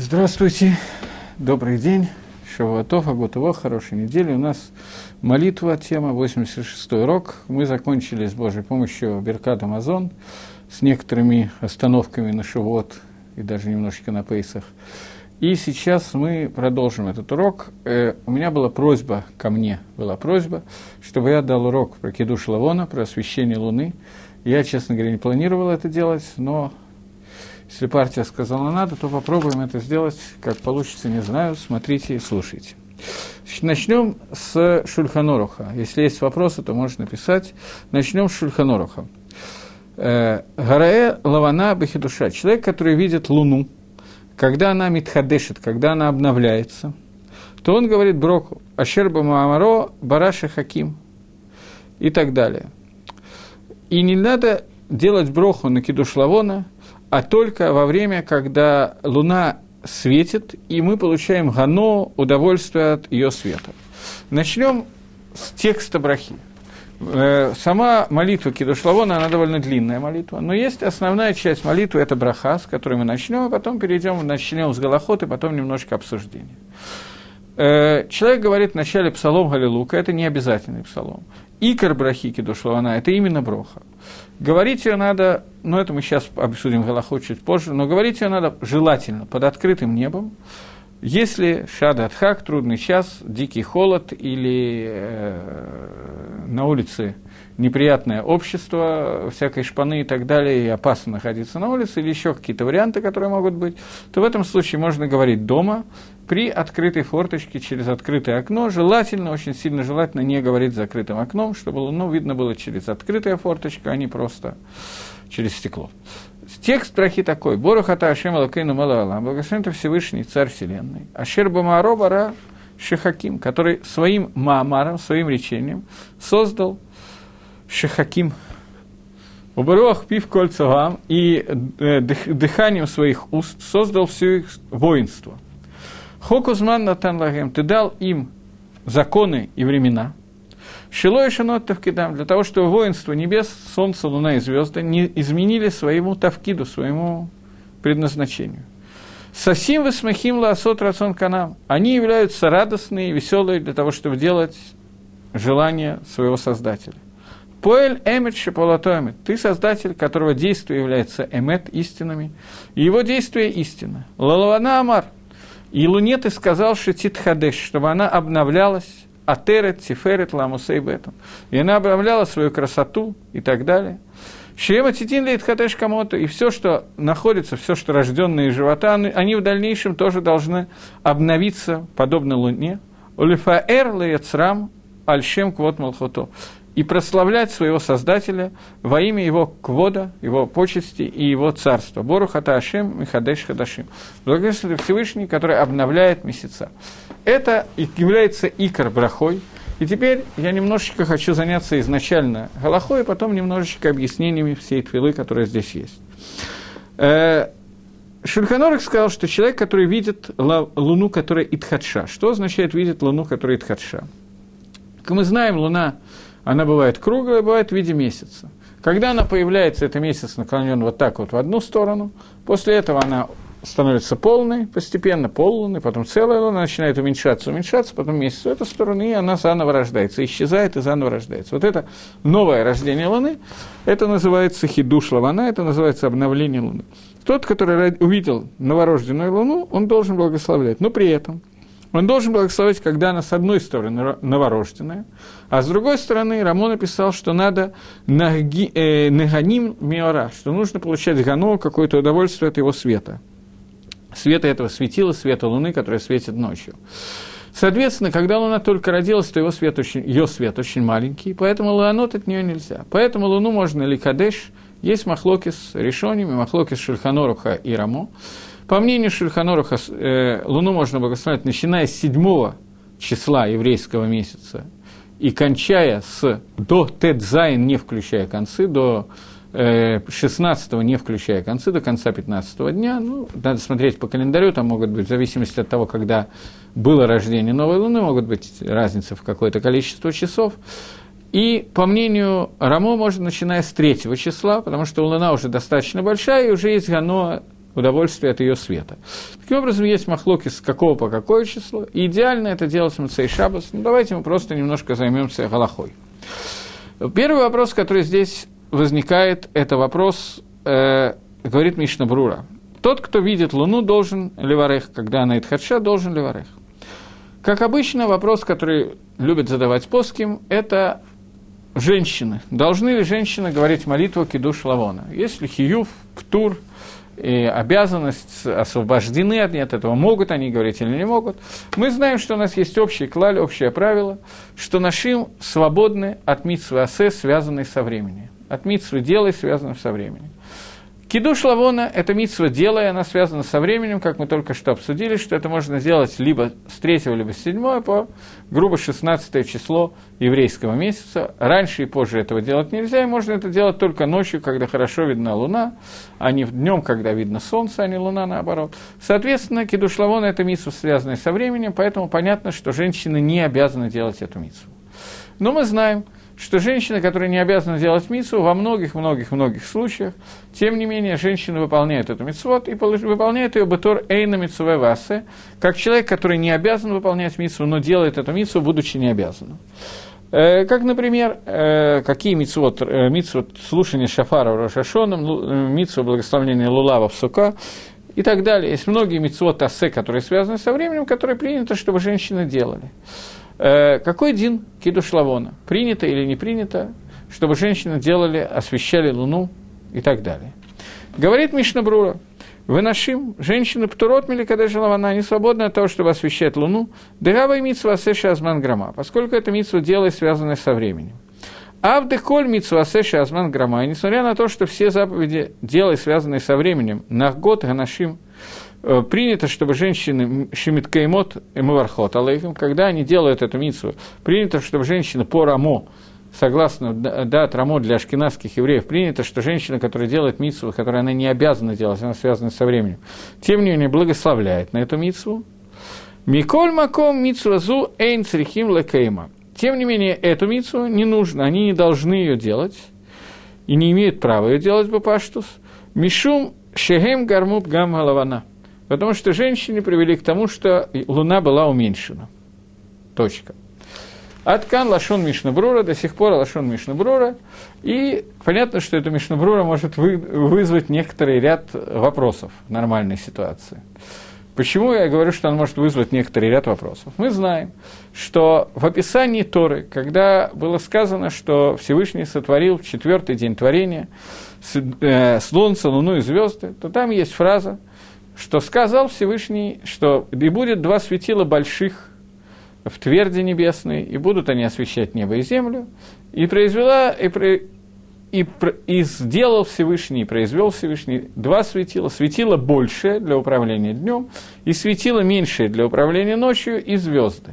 Здравствуйте, добрый день, Шавуатов, Агутово, хорошей недели. У нас молитва, тема 86-й урок. Мы закончили с Божьей помощью Беркат Амазон с некоторыми остановками на Шавуот и даже немножечко на Пейсах. И сейчас мы продолжим этот урок. Э, у меня была просьба ко мне, была просьба, чтобы я дал урок про Кидуш Лавона, про освещение Луны. Я, честно говоря, не планировал это делать, но если партия сказала надо, то попробуем это сделать. Как получится, не знаю. Смотрите и слушайте. Начнем с Шульханоруха. Если есть вопросы, то можно написать. Начнем с Шульханоруха. Э, Гарае Лавана Бахидуша. Человек, который видит Луну, когда она митхадешит, когда она обновляется, то он говорит Броку, Ашерба Маамаро, Бараша Хаким и так далее. И не надо делать броху на кидуш лавона – а только во время, когда Луна светит, и мы получаем гано, удовольствие от ее света. Начнем с текста брахи. Э, сама молитва Кидушлавона, она довольно длинная молитва, но есть основная часть молитвы, это браха, с которой мы начнем, а потом перейдем, начнем с Голохот, и потом немножко обсуждения. Э, человек говорит в начале псалом Галилука, это не обязательный псалом. Икор брахи Кидушлавана, это именно броха. Говорить ее надо, ну это мы сейчас обсудим Галаху чуть позже, но говорить ее надо желательно под открытым небом, если шада адхак, трудный час, дикий холод или э, на улице неприятное общество, всякой шпаны и так далее, и опасно находиться на улице, или еще какие-то варианты, которые могут быть, то в этом случае можно говорить дома, при открытой форточке, через открытое окно. Желательно, очень сильно желательно не говорить закрытым окном, чтобы луну видно было через открытое форточку, а не просто через стекло. Текст брахи такой. Борухата Ашем Алакейну Малала. Благословен ты Всевышний Царь Вселенной. Ашер Бамааро Бара Шехаким, который своим маамаром, своим речением создал Шехаким, Убаруах пив кольцевам и э, дыханием своих уст создал все их воинство – Хокузман Натан Лагем, ты дал им законы и времена. Шило и Шанот Тавкидам, для того, чтобы воинство небес, солнце, луна и звезды не изменили своему Тавкиду, своему предназначению. Сасим весмахим лаасот рацион канам. Они являются радостные и веселые для того, чтобы делать желание своего Создателя. Поэль эмет шеполатоэмет. Ты создатель, которого действие является эмет истинами, и его действие истина. Лалавана амар – и Луне ты сказал Шетит Хадеш, чтобы она обновлялась, Атерет, Тиферет, Ламусей Бетом. И она обновляла свою красоту и так далее. Шрема Титин Лейт Хадеш Камото, и все, что находится, все, что рожденные живота, они в дальнейшем тоже должны обновиться, подобно Луне. Улифаэр Лейцрам Альшем Квот Малхото и прославлять своего Создателя во имя его квода, его почести и его царства. Бору Хаташем Михадеш Хадашим. Благословен Всевышний, который обновляет месяца. Это является икор брахой. И теперь я немножечко хочу заняться изначально Галахой, и потом немножечко объяснениями всей твилы, которая здесь есть. Э, Шульханорах сказал, что человек, который видит луну, которая Итхадша. Что означает видеть луну, которая Итхадша? Как мы знаем, луна она бывает круглая, бывает в виде месяца. Когда она появляется, это месяц наклонен вот так вот в одну сторону, после этого она становится полной, постепенно поллуной, потом целая луна начинает уменьшаться, уменьшаться, потом месяц в эту сторону, и она заново рождается, исчезает и заново рождается. Вот это новое рождение Луны, это называется хидуш лавана, это называется обновление Луны. Тот, который увидел новорожденную Луну, он должен благословлять, но при этом – он должен благословить, когда она с одной стороны новорожденная, а с другой стороны Рамон написал, что надо наганим э, миора, что нужно получать гано, какое-то удовольствие от его света. Света этого светила, света луны, которая светит ночью. Соответственно, когда Луна только родилась, то его свет очень, ее свет очень маленький, поэтому луанот от нее нельзя. Поэтому Луну можно ли кадеш, есть махлокис решоними, махлокис шульханоруха и рамо. По мнению Шульханоруха, э, Луну можно благословить, начиная с седьмого числа еврейского месяца и кончая с до Тедзайн, не включая концы, до э, 16 не включая концы, до конца 15 дня. Ну, надо смотреть по календарю, там могут быть, в зависимости от того, когда было рождение новой Луны, могут быть разницы в какое-то количество часов. И, по мнению Рамо, можно начиная с третьего числа, потому что Луна уже достаточно большая, и уже есть гано удовольствие от ее света. Таким образом, есть махлоки с какого по какое число, и идеально это делать в Мцей Шабас. Ну, давайте мы просто немножко займемся Галахой. Первый вопрос, который здесь возникает, это вопрос, э, говорит Мишна Брура. Тот, кто видит Луну, должен ливарех, когда она Итхадша, должен ливарех. Как обычно, вопрос, который любят задавать плоским, это женщины. Должны ли женщины говорить молитву Кидуш Лавона? Если хиюв, птур, и обязанность освобождены от этого, могут они говорить или не могут. Мы знаем, что у нас есть общий клаль, общее правило, что нашим свободны от митсвы асе, связанной со временем. От митсвы дела, связанной со временем. Кидуш Лавона – это митсва дела, и она связана со временем, как мы только что обсудили, что это можно сделать либо с 3, либо с 7 по, грубо, 16 число еврейского месяца. Раньше и позже этого делать нельзя, и можно это делать только ночью, когда хорошо видна луна, а не днем, когда видно солнце, а не луна, наоборот. Соответственно, Кидуш Лавона – это митсва, связанная со временем, поэтому понятно, что женщины не обязаны делать эту митсву. Но мы знаем – что женщина, которая не обязана делать мицу, во многих-многих-многих случаях, тем не менее, женщина выполняет эту мицу и выполняет ее бытор эйна мицуве васе, как человек, который не обязан выполнять мицу, но делает эту мицу, будучи не обязанным. Э, как, например, э, какие митцвот, э, митцвот слушания шафара в Рошашоном, митцвот благословения Лулава в Сука и так далее. Есть многие митцвот асе, которые связаны со временем, которые принято, чтобы женщины делали. Э, какой дин кидуш лавона? Принято или не принято, чтобы женщины делали, освещали луну и так далее. Говорит Мишна Брура, выношим, женщины птурот жила она, не свободны от того, чтобы освещать луну, дыгава и митсва асеша азман грома, поскольку это митсва дело, связанное со временем. Авдеколь митсва асеша азман грома, несмотря на то, что все заповеди, дела, связанные со временем, на год ганашим, принято, чтобы женщины шемиткаймот и мавархот алейхим, когда они делают эту митсу, принято, чтобы женщины по рамо, согласно дат рамо для ашкенадских евреев, принято, что женщина, которая делает митсу, которую она не обязана делать, она связана со временем, тем не менее благословляет на эту митсу. Миколь маком митсу зу эйн црихим лекейма. Тем не менее, эту митсу не нужно, они не должны ее делать и не имеют права ее делать бапаштус. Мишум шехем гармут гам галавана – Потому что женщины привели к тому, что Луна была уменьшена. Точка. Аткан Лашон Мишнабрура, до сих пор Лашон Мишнабрура. И понятно, что эта Мишнабрура может вы, вызвать некоторый ряд вопросов в нормальной ситуации. Почему я говорю, что он может вызвать некоторый ряд вопросов? Мы знаем, что в описании Торы, когда было сказано, что Всевышний сотворил в четвертый день творения э, Солнце, Луну и звезды, то там есть фраза, что сказал Всевышний, что и будет два светила больших в тверди небесной, и будут они освещать небо и землю, и произвела, и, про, и, и сделал Всевышний, и произвел Всевышний два светила, светило большее для управления днем, и светило меньшее для управления ночью, и звезды.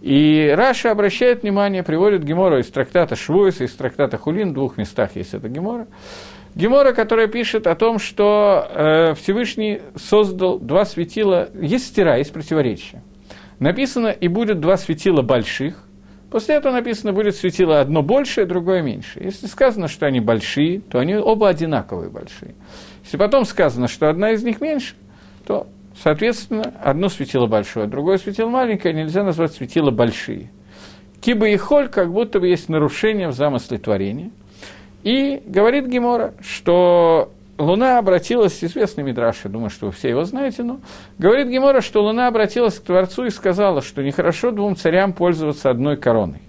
И Раша обращает внимание, приводит Гемора из трактата Швуиса, из трактата Хулин, в двух местах есть эта Гемора, Гемора, которая пишет о том, что э, Всевышний создал два светила, есть стира, есть противоречия. Написано, и будет два светила больших, после этого написано, будет светило одно большее, другое меньше. Если сказано, что они большие, то они оба одинаковые большие. Если потом сказано, что одна из них меньше, то, соответственно, одно светило большое, другое светило маленькое, нельзя назвать светило большие. Киба и холь как будто бы есть нарушение в замысле творения – и говорит Гемора, что Луна обратилась, известный Мидраш, я думаю, что вы все его знаете, но говорит Гемора, что Луна обратилась к Творцу и сказала, что нехорошо двум царям пользоваться одной короной.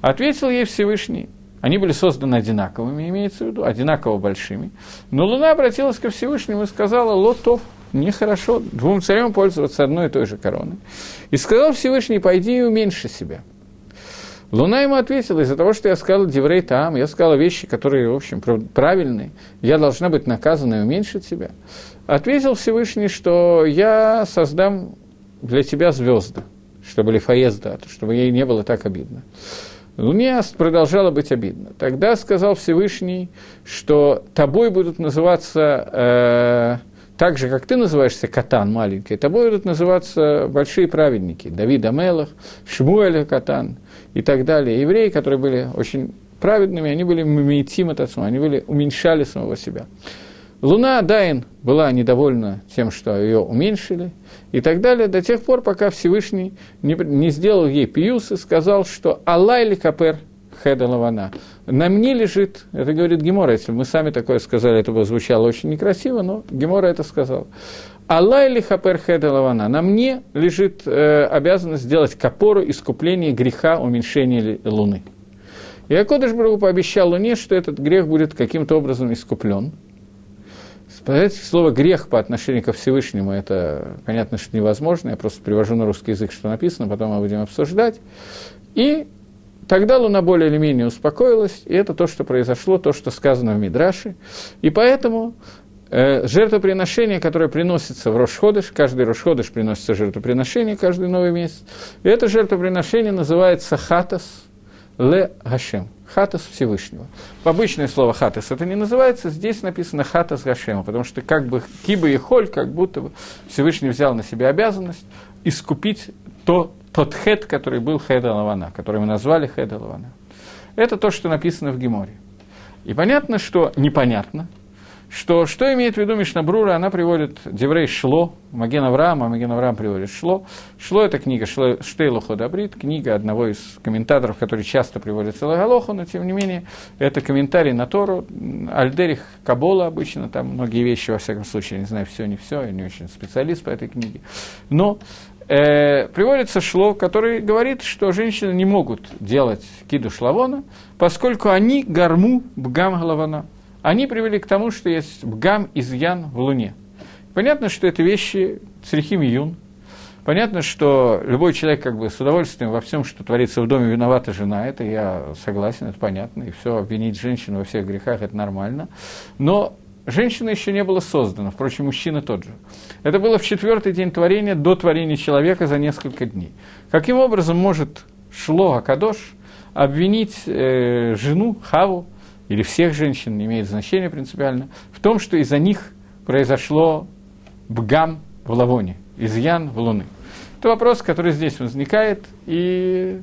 Ответил ей Всевышний, они были созданы одинаковыми, имеется в виду, одинаково большими. Но Луна обратилась ко Всевышнему и сказала, лотов, нехорошо двум царям пользоваться одной и той же короной. И сказал Всевышний, пойди и уменьши себя. Луна ему ответила, из-за того, что я сказала Деврей там, я сказала вещи, которые, в общем, правильные, я должна быть наказана и уменьшить себя. Ответил Всевышний, что я создам для тебя звезды, чтобы Лифаезда, чтобы ей не было так обидно. Луне продолжало быть обидно. Тогда сказал Всевышний, что тобой будут называться э, так же, как ты называешься Катан маленький, тобой будут называться большие праведники, Давид Амелах, Шмуэль Катан – и так далее. Евреи, которые были очень праведными, они были мимитим от отцу, они были, уменьшали самого себя. Луна Дайн была недовольна тем, что ее уменьшили, и так далее, до тех пор, пока Всевышний не, не сделал ей пиюс и сказал, что Аллай капер хеда лавана. На мне лежит, это говорит Гемора, если мы сами такое сказали, это бы звучало очень некрасиво, но Гемора это сказал. Аллай ли хапер хеда лавана. На мне лежит э, обязанность сделать капору искупления греха уменьшения луны. И Акодыш Брагу пообещал Луне, что этот грех будет каким-то образом искуплен. Сказать слово «грех» по отношению ко Всевышнему, это, понятно, что невозможно, я просто привожу на русский язык, что написано, потом мы будем обсуждать. И тогда Луна более или менее успокоилась, и это то, что произошло, то, что сказано в Мидраше. И поэтому жертвоприношение, которое приносится в Рошходыш, каждый Рошходыш приносится жертвоприношение каждый новый месяц, и это жертвоприношение называется хатас ле Гашем – хатас Всевышнего. Обычное слово хатас это не называется, здесь написано хатас Гашема, потому что как бы киба и холь, как будто бы Всевышний взял на себя обязанность искупить то, тот хет, который был хеда лавана, который мы назвали хеда лавана. Это то, что написано в Геморе. И понятно, что непонятно – что, что имеет в виду Мишнабрура, она приводит Деврей Шло, Маген Авраам, а Маген Авраам приводит Шло. Шло – это книга Шло, Штейлу Ходабрит, книга одного из комментаторов, который часто приводит Целоголоху, но тем не менее это комментарий на Тору, Альдерих Кабола обычно, там многие вещи, во всяком случае, я не знаю все, не все, я не очень специалист по этой книге. Но э, приводится Шло, который говорит, что женщины не могут делать киду шлавона, поскольку они гарму бгам голована – они привели к тому, что есть бгам, изъян в Луне. Понятно, что это вещи црихим юн. Понятно, что любой человек как бы с удовольствием во всем, что творится в доме, виновата жена. Это я согласен, это понятно. И все, обвинить женщину во всех грехах – это нормально. Но женщина еще не была создана, впрочем, мужчина тот же. Это было в четвертый день творения, до творения человека за несколько дней. Каким образом может Шло Акадош обвинить э, жену Хаву или всех женщин, не имеет значения принципиально, в том, что из-за них произошло бгам в лавоне, изъян в луны. Это вопрос, который здесь возникает, и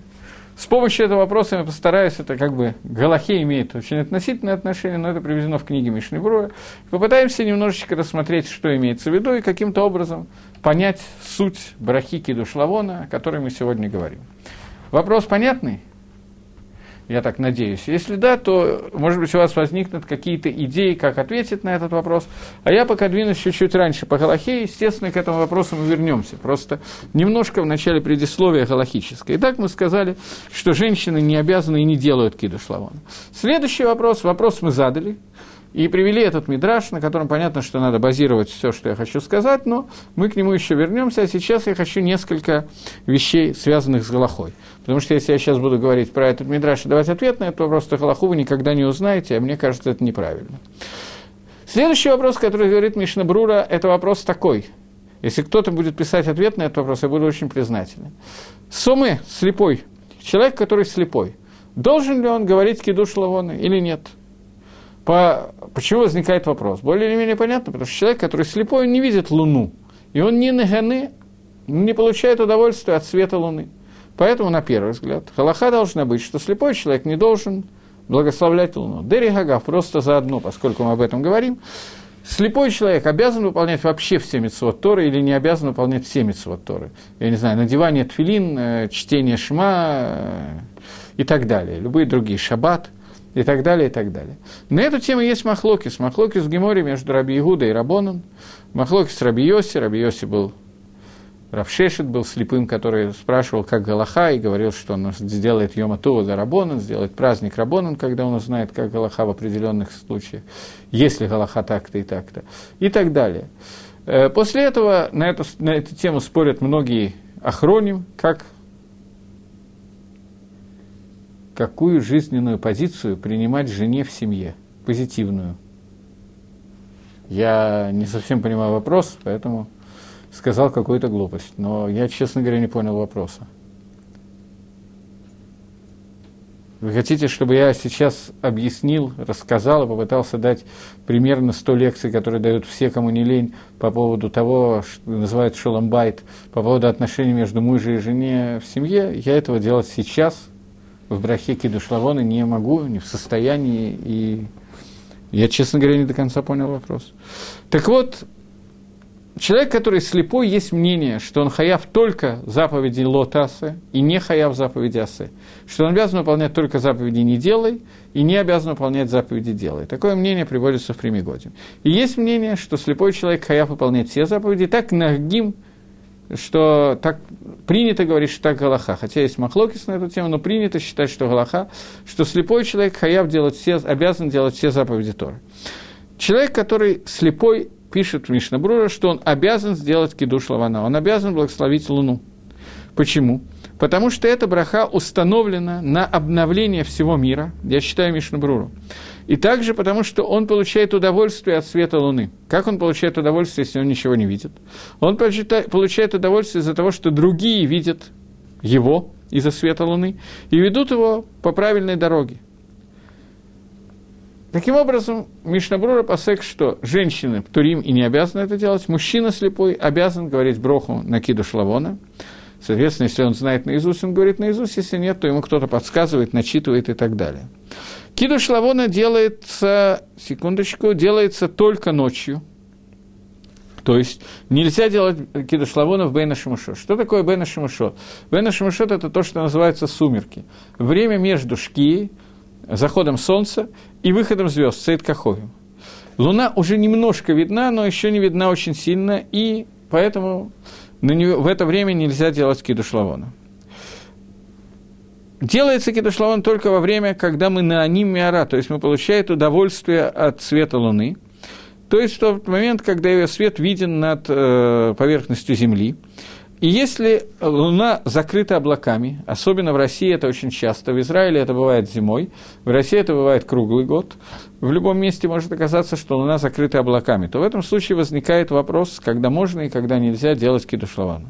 с помощью этого вопроса я постараюсь, это как бы Галахе имеет очень относительное отношение, но это приведено в книге Мишны Бруя. Попытаемся немножечко рассмотреть, что имеется в виду, и каким-то образом понять суть брахики душлавона, о которой мы сегодня говорим. Вопрос понятный? Я так надеюсь. Если да, то, может быть, у вас возникнут какие-то идеи, как ответить на этот вопрос. А я пока двинусь чуть-чуть раньше по Галахе, естественно, к этому вопросу мы вернемся. Просто немножко в начале предисловия галахическое. Итак, мы сказали, что женщины не обязаны и не делают киду шлавона. Следующий вопрос, вопрос мы задали, и привели этот мидраж, на котором понятно, что надо базировать все, что я хочу сказать, но мы к нему еще вернемся. А сейчас я хочу несколько вещей, связанных с Галахой. Потому что если я сейчас буду говорить про этот мидраж и давать ответ на этот вопрос, то Галаху вы никогда не узнаете, а мне кажется, это неправильно. Следующий вопрос, который говорит Мишна Брура, это вопрос такой. Если кто-то будет писать ответ на этот вопрос, я буду очень признателен. Сумы, слепой, человек, который слепой, должен ли он говорить кидуш лавоны или нет? По, почему возникает вопрос? Более или менее понятно, потому что человек, который слепой, он не видит Луну. И он не наганы, не получает удовольствия от света Луны. Поэтому, на первый взгляд, Галаха должна быть, что слепой человек не должен благословлять Луну. Дери Гагав просто заодно, поскольку мы об этом говорим, слепой человек обязан выполнять вообще все митцвот Торы или не обязан выполнять все митцвот Торы. Я не знаю, надевание тфилин, э, чтение шма э, и так далее, любые другие, шаббат – и так далее, и так далее. На эту тему есть махлокис. Махлокис в Геморе между Раби Игуда и Рабоном. Махлокис Раби Йоси. Раби Йоси был Равшешит был слепым, который спрашивал, как Галаха, и говорил, что он сделает Йома Това за Рабонан, сделает праздник Рабонан, когда он узнает, как Галаха в определенных случаях, если Галаха так-то и так-то, и так далее. Э, после этого на эту, на эту тему спорят многие охроним, как какую жизненную позицию принимать жене в семье, позитивную. Я не совсем понимаю вопрос, поэтому сказал какую-то глупость, но я, честно говоря, не понял вопроса. Вы хотите, чтобы я сейчас объяснил, рассказал и попытался дать примерно 100 лекций, которые дают все, кому не лень, по поводу того, что называют шоломбайт, по поводу отношений между мужем и жене в семье? Я этого делать сейчас в брахе Кидушлавона не могу, не в состоянии, и Я, честно говоря, не до конца понял вопрос. Так вот, человек, который слепой, есть мнение, что он хаяв только заповеди лотасы и не хаяв заповеди асы. Что он обязан выполнять только заповеди «не делай» и не обязан выполнять заповеди «делай». Такое мнение приводится в Примигоде. И есть мнение, что слепой человек хаяв выполнять все заповеди, так Нагим – что так принято говорить, что так Галаха. Хотя есть махлокис на эту тему, но принято считать, что Галаха, что слепой человек хаяв делать все, обязан делать все заповеди Торы. Человек, который слепой, пишет в Мишнабрура, что он обязан сделать кидуш лавана, он обязан благословить Луну. Почему? Потому что эта браха установлена на обновление всего мира, я считаю Мишнабруру. И также потому, что он получает удовольствие от света Луны. Как он получает удовольствие, если он ничего не видит? Он получает удовольствие из-за того, что другие видят его из-за света Луны и ведут его по правильной дороге. Таким образом, Мишнабрура посек, что женщины Турим и не обязаны это делать, мужчина слепой обязан говорить броху на киду шлавона. Соответственно, если он знает наизусть, он говорит наизусть, если нет, то ему кто-то подсказывает, начитывает и так далее. Кидуш лавона делается, секундочку, делается только ночью. То есть нельзя делать кидуш лавона в Бейна Шамушо. Что такое Бейна Шамушо? Бейна Шамушо – это то, что называется сумерки. Время между шки, заходом солнца и выходом звезд, Сейд Каховим. Луна уже немножко видна, но еще не видна очень сильно, и поэтому на нее, в это время нельзя делать кидуш. Делается кидушлавон только во время, когда мы на аним миара, то есть мы получаем удовольствие от света Луны, то есть в тот момент, когда ее свет виден над э, поверхностью Земли. И если Луна закрыта облаками, особенно в России это очень часто, в Израиле это бывает зимой, в России это бывает круглый год, в любом месте может оказаться, что Луна закрыта облаками, то в этом случае возникает вопрос, когда можно и когда нельзя делать кидушлавану.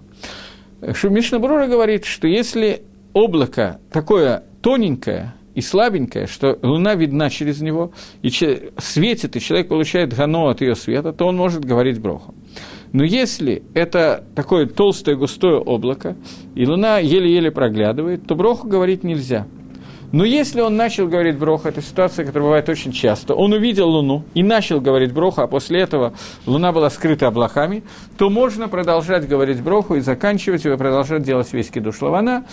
Мишна Брура говорит, что если облако такое тоненькое и слабенькое, что луна видна через него, и светит, и человек получает гано от ее света, то он может говорить броху. Но если это такое толстое густое облако, и луна еле-еле проглядывает, то броху говорить нельзя. Но если он начал говорить броху, это ситуация, которая бывает очень часто, он увидел Луну и начал говорить броху, а после этого Луна была скрыта облаками, то можно продолжать говорить броху и заканчивать его, и продолжать делать весь кидуш лавана,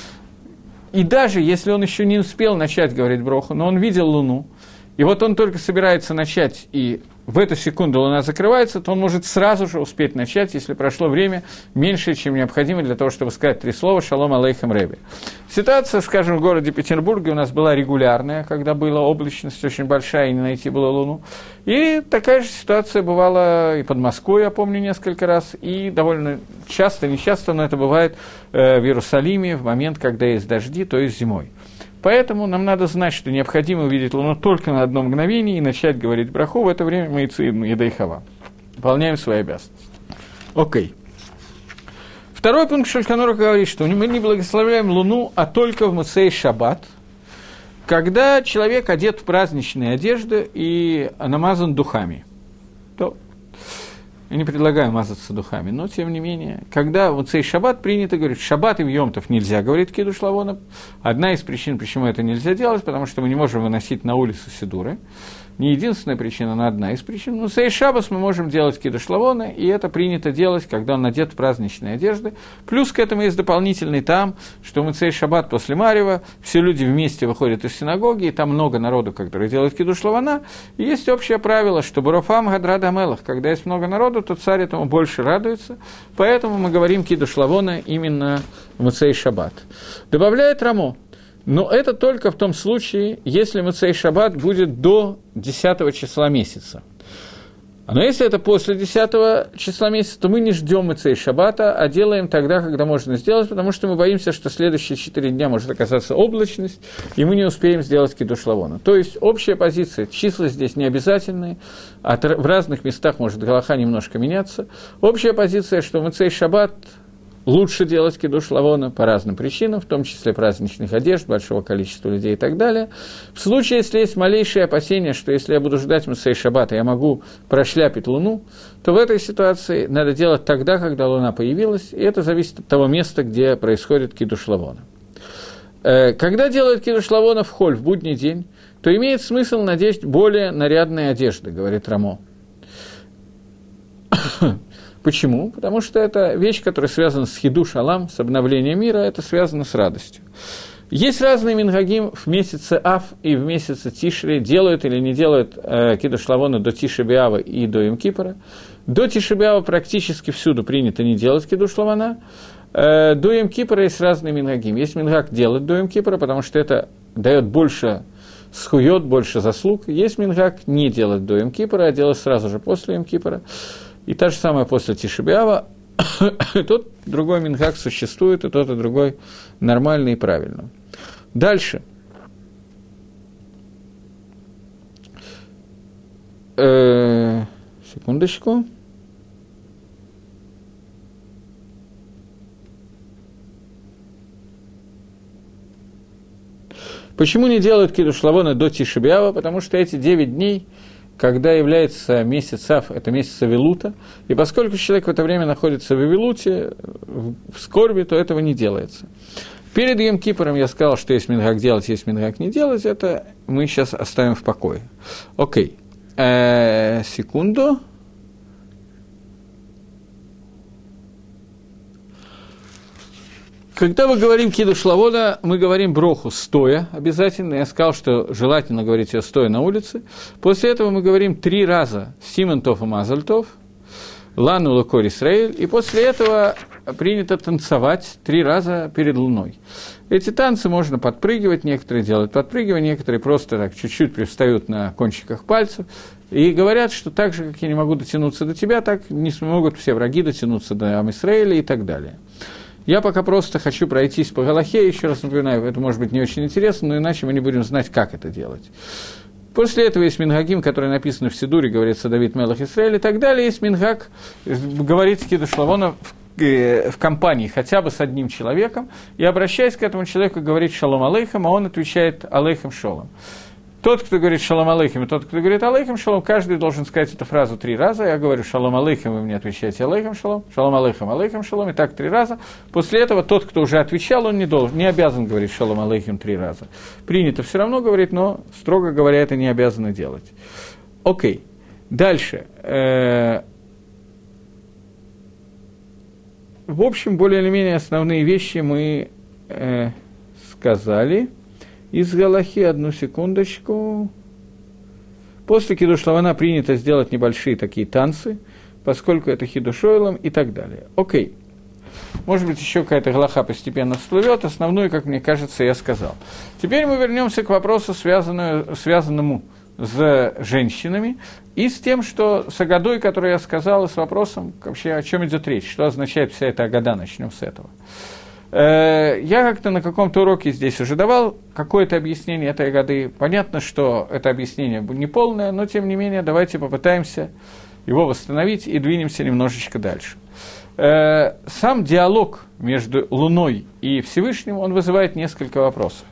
и даже если он еще не успел начать говорить броху, но он видел Луну, и вот он только собирается начать, и в эту секунду Луна закрывается, то он может сразу же успеть начать, если прошло время меньше, чем необходимо для того, чтобы сказать три слова «Шалом алейхам Рэби». Ситуация, скажем, в городе Петербурге у нас была регулярная, когда была облачность очень большая, и не найти было Луну. И такая же ситуация бывала и под Москвой, я помню, несколько раз, и довольно часто, не часто, но это бывает э, в Иерусалиме в момент, когда есть дожди, то есть зимой. Поэтому нам надо знать, что необходимо увидеть Луну только на одно мгновение и начать говорить браху. В это время мы и Дайхава. Выполняем свои обязанности. Окей. Второй пункт Шульханора говорит, что мы не благословляем Луну, а только в Мусей Шаббат, когда человек одет в праздничные одежды и намазан духами. Я не предлагаю мазаться духами, но тем не менее, когда вот цей шаббат принято говорить, шаббат и в Йомтов нельзя говорить кидуш лавона. Одна из причин, почему это нельзя делать, потому что мы не можем выносить на улицу сидуры не единственная причина, но одна из причин. Ну, Сей Шабас мы можем делать кидуш лавона, и это принято делать, когда он надет в праздничные одежды. Плюс к этому есть дополнительный там, что мы Сей Шаббат после Марева, все люди вместе выходят из синагоги, и там много народу, которые делают кидуш лавана. И есть общее правило, что Бурафам Гадрада Мелах, когда есть много народу, то царь этому больше радуется. Поэтому мы говорим кидуш лавона именно в Муцей Шаббат. Добавляет Рамо, но это только в том случае, если Муцей Шаббат будет до 10 числа месяца. Но если это после 10 числа месяца, то мы не ждем Муцей Шаббата, а делаем тогда, когда можно сделать, потому что мы боимся, что следующие 4 дня может оказаться облачность, и мы не успеем сделать кидуш лавона. То есть общая позиция, числа здесь не обязательные, а в разных местах может Галаха немножко меняться. Общая позиция, что Муцей Шаббат лучше делать кидуш лавона по разным причинам, в том числе праздничных одежд, большого количества людей и так далее. В случае, если есть малейшее опасение, что если я буду ждать Мусей Шаббата, я могу прошляпить Луну, то в этой ситуации надо делать тогда, когда Луна появилась, и это зависит от того места, где происходит кидуш лавона. Э, когда делают кидуш лавона в холь в будний день, то имеет смысл надеть более нарядные одежды, говорит Рамо. Почему? Потому что это вещь, которая связана с хиду шалам, с обновлением мира, это связано с радостью. Есть разные мингагим в месяце Ав и в месяце Тишри, делают или не делают э, кидуш лавона до Тишебиава и до Имкипора. До Тишебиава практически всюду принято не делать кидуш лавана. Э, до Имкипора есть разные мингагим. Есть мингаг делать до Имкипора, потому что это дает больше схует, больше заслуг. Есть мингак не делать до Имкипора, а делать сразу же после Имкипора. И та же самая после Тишебиава. тот другой мингак существует, и тот и другой нормальный и правильный. Дальше. Э, секундочку. Почему не делают кидуш лавона до Тишебиава? Потому что эти 9 дней, когда является месяц Ав, это месяц Авилута, и поскольку человек в это время находится в Авилуте, в скорби, то этого не делается. Перед Йом я сказал, что есть мингак делать, есть мингак не делать. Это мы сейчас оставим в покое. Окей. Э, секунду. Когда мы говорим киду шлавода, мы говорим броху стоя обязательно. Я сказал, что желательно говорить ее стоя на улице. После этого мы говорим три раза Симонтов и Мазальтов, Лану Лукор Исраиль, и после этого принято танцевать три раза перед Луной. Эти танцы можно подпрыгивать, некоторые делают подпрыгивание, некоторые просто так чуть-чуть пристают на кончиках пальцев и говорят, что так же, как я не могу дотянуться до тебя, так не смогут все враги дотянуться до Амисраэля и так далее. Я пока просто хочу пройтись по Галахе, еще раз напоминаю, это может быть не очень интересно, но иначе мы не будем знать, как это делать. После этого есть Мингагим, который написан в Сидуре, говорится Давид Мелах Исраэль и так далее. Есть Мингаг, говорится Кидуш Лавона в, э, в компании хотя бы с одним человеком, и обращаясь к этому человеку, говорит Шалом Алейхам, а он отвечает Алейхам Шолом. Тот, кто говорит шалом алейхим, тот, кто говорит алейхим шалом, каждый должен сказать эту фразу три раза. Я говорю шалом алейхим, вы мне отвечаете алейхим шалом, шалом алейхим, алейхим шалом, и так три раза. После этого тот, кто уже отвечал, он не, должен, не обязан говорить шалом алейхим три раза. Принято все равно говорить, но, строго говоря, это не обязаны делать. Окей. Дальше. Э, в общем, более или менее основные вещи мы э, сказали. Из Галахи, одну секундочку. После Кидушлавана принято сделать небольшие такие танцы, поскольку это Хидушойлом и так далее. Окей. Может быть, еще какая-то галаха постепенно всплывет. Основную, как мне кажется, я сказал. Теперь мы вернемся к вопросу, связанному, связанному с женщинами, и с тем, что с Агадой, который я сказал, и с вопросом, вообще, о чем идет речь, что означает вся эта Агада, начнем с этого. Э, я как-то на каком-то уроке здесь уже давал какое-то объяснение этой годы. Понятно, что это объяснение не полное, но тем не менее давайте попытаемся его восстановить и двинемся немножечко дальше. Э, сам диалог между Луной и Всевышним, он вызывает несколько вопросов.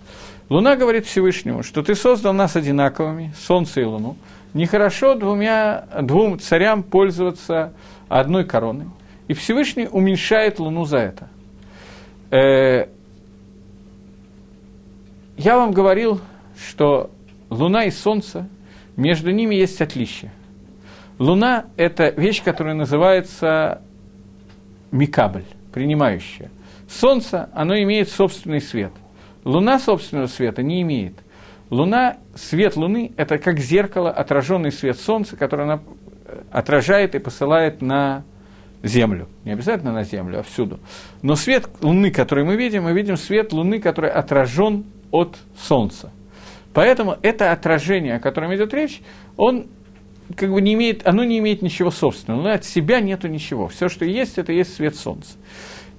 Луна говорит Всевышнему, что ты создал нас одинаковыми, Солнце и Луну. Нехорошо двумя, двум царям пользоваться одной короной. И Всевышний уменьшает Луну за это. Э, я вам говорил, что Луна и Солнце, между ними есть отличие. Луна – это вещь, которая называется микабль, принимающая. Солнце, оно имеет собственный свет. Луна собственного света не имеет. Луна, свет Луны – это как зеркало, отраженный свет Солнца, который она отражает и посылает на Землю. Не обязательно на Землю, а всюду. Но свет Луны, который мы видим, мы видим свет Луны, который отражен от Солнца. Поэтому это отражение, о котором идет речь, он как бы не имеет, оно не имеет ничего собственного. Но от себя нету ничего. Все, что есть, это есть свет Солнца.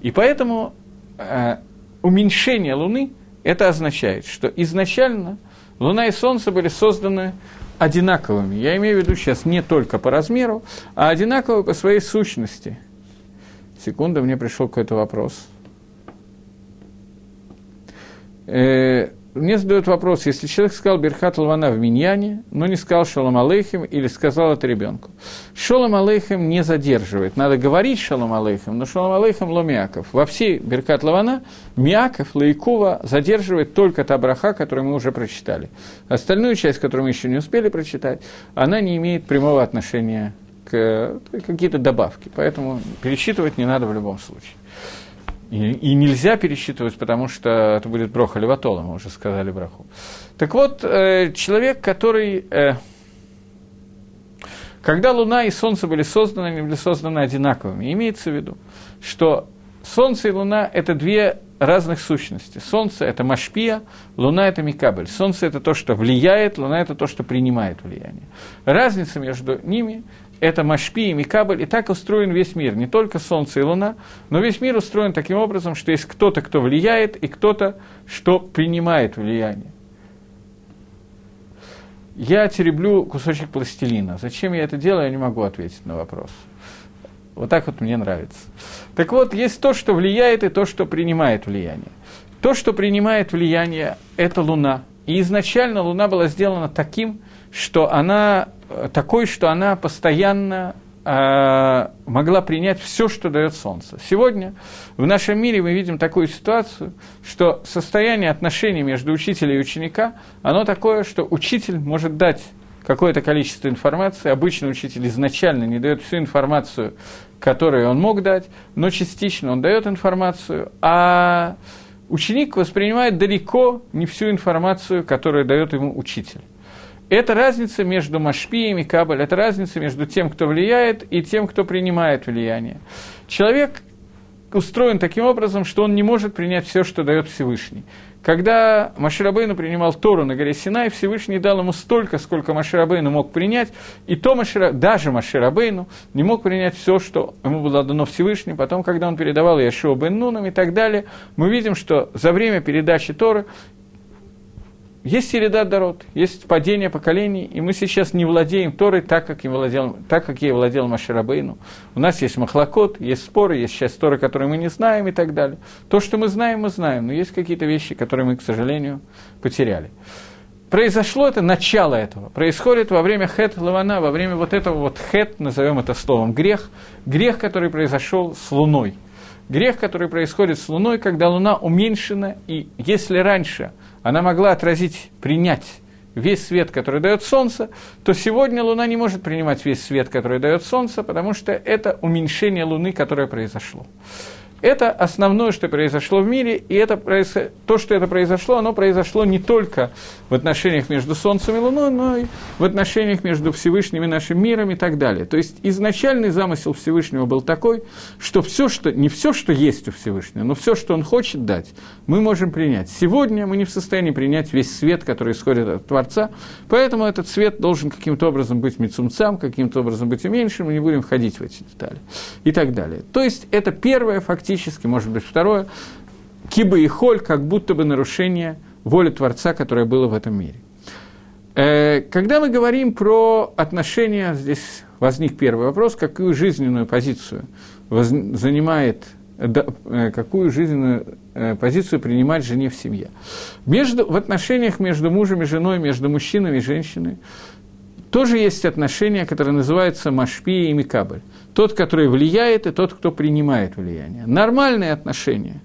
И поэтому э, уменьшение Луны, это означает, что изначально Луна и Солнце были созданы одинаковыми. Я имею в виду сейчас не только по размеру, а одинаковые по своей сущности. Секунда, мне пришел какой-то вопрос. Э, мне задают вопрос, если человек сказал Берхат Лавана в Миньяне, но не сказал Шалом Алейхим или сказал это ребенку. Шалом Алейхим не задерживает. Надо говорить Шалом Алейхим, но Шалом Алейхим Ломиаков. Во всей Беркат Лавана Миаков, Лайкова задерживает только та браха, которую мы уже прочитали. Остальную часть, которую мы еще не успели прочитать, она не имеет прямого отношения к какие-то добавки. Поэтому пересчитывать не надо в любом случае. И, нельзя пересчитывать, потому что это будет броха леватола, мы уже сказали браху. Так вот, э, человек, который... Э, когда Луна и Солнце были созданы, они были созданы одинаковыми. Имеется в виду, что Солнце и Луна – это две разных сущности. Солнце – это Машпия, Луна – это Микабель. Солнце – это то, что влияет, Луна – это то, что принимает влияние. Разница между ними это Машпи и Микабль, и так устроен весь мир, не только Солнце и Луна, но весь мир устроен таким образом, что есть кто-то, кто влияет, и кто-то, что принимает влияние. Я тереблю кусочек пластилина. Зачем я это делаю, я не могу ответить на вопрос. Вот так вот мне нравится. Так вот, есть то, что влияет, и то, что принимает влияние. То, что принимает влияние, это Луна. И изначально Луна была сделана таким, что она такой, что она постоянно э, могла принять все, что дает Солнце. Сегодня в нашем мире мы видим такую ситуацию, что состояние отношений между учителем и ученика, оно такое, что учитель может дать какое-то количество информации. Обычно учитель изначально не дает всю информацию, которую он мог дать, но частично он дает информацию, а ученик воспринимает далеко не всю информацию, которую дает ему учитель. Это разница между Машпием и Кабаль, это разница между тем, кто влияет, и тем, кто принимает влияние. Человек устроен таким образом, что он не может принять все, что дает Всевышний. Когда Маширабейну принимал Тору на горе Синай, Всевышний дал ему столько, сколько Маширабейну мог принять, и то Машира, даже Маширабейну не мог принять все, что ему было дано Всевышним. Потом, когда он передавал Яшуа бен Нунам и так далее, мы видим, что за время передачи Торы есть Середа Дород, есть падение поколений, и мы сейчас не владеем Торой так, как, владел, так, как ей владел Маширабейну. У нас есть махлокот, есть споры, есть часть Торы, которые мы не знаем и так далее. То, что мы знаем, мы знаем, но есть какие-то вещи, которые мы, к сожалению, потеряли. Произошло это, начало этого, происходит во время хет лавана, во время вот этого вот хет, назовем это словом грех, грех, который произошел с Луной. Грех, который происходит с Луной, когда Луна уменьшена, и если раньше – она могла отразить, принять весь свет, который дает Солнце, то сегодня Луна не может принимать весь свет, который дает Солнце, потому что это уменьшение Луны, которое произошло. Это основное, что произошло в мире, и это, то, что это произошло, оно произошло не только в отношениях между Солнцем и Луной, но и в отношениях между Всевышним и нашим миром и так далее. То есть изначальный замысел Всевышнего был такой, что все, что не все, что есть у Всевышнего, но все, что он хочет дать, мы можем принять. Сегодня мы не в состоянии принять весь свет, который исходит от Творца, поэтому этот свет должен каким-то образом быть мецумцам, каким-то образом быть уменьшен, мы не будем входить в эти детали и так далее. То есть это первое фактически фактически, может быть, второе, киба и холь, как будто бы нарушение воли Творца, которое было в этом мире. Э, когда мы говорим про отношения, здесь возник первый вопрос, какую жизненную позицию занимает, э, какую жизненную э, позицию принимать жене в семье. Между, в отношениях между мужем и женой, между мужчиной и женщиной, тоже есть отношения, которые называются Машпи и Микабль тот, который влияет, и тот, кто принимает влияние. Нормальные отношения.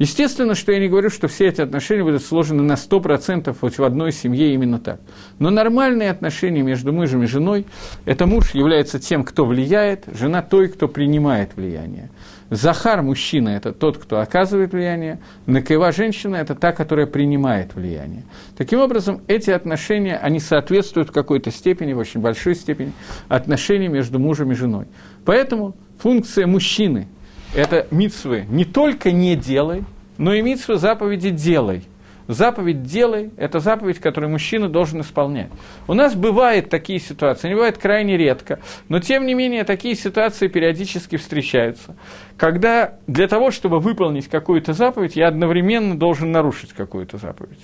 Естественно, что я не говорю, что все эти отношения будут сложены на 100% хоть в одной семье именно так. Но нормальные отношения между мужем и женой – это муж является тем, кто влияет, жена той, кто принимает влияние. Захар, мужчина, это тот, кто оказывает влияние, Накева, женщина, это та, которая принимает влияние. Таким образом, эти отношения, они соответствуют в какой-то степени, в очень большой степени, отношениям между мужем и женой. Поэтому функция мужчины – это митсвы не только не делай, но и митсвы заповеди делай – Заповедь «делай» – это заповедь, которую мужчина должен исполнять. У нас бывают такие ситуации, они бывают крайне редко, но тем не менее такие ситуации периодически встречаются, когда для того, чтобы выполнить какую-то заповедь, я одновременно должен нарушить какую-то заповедь.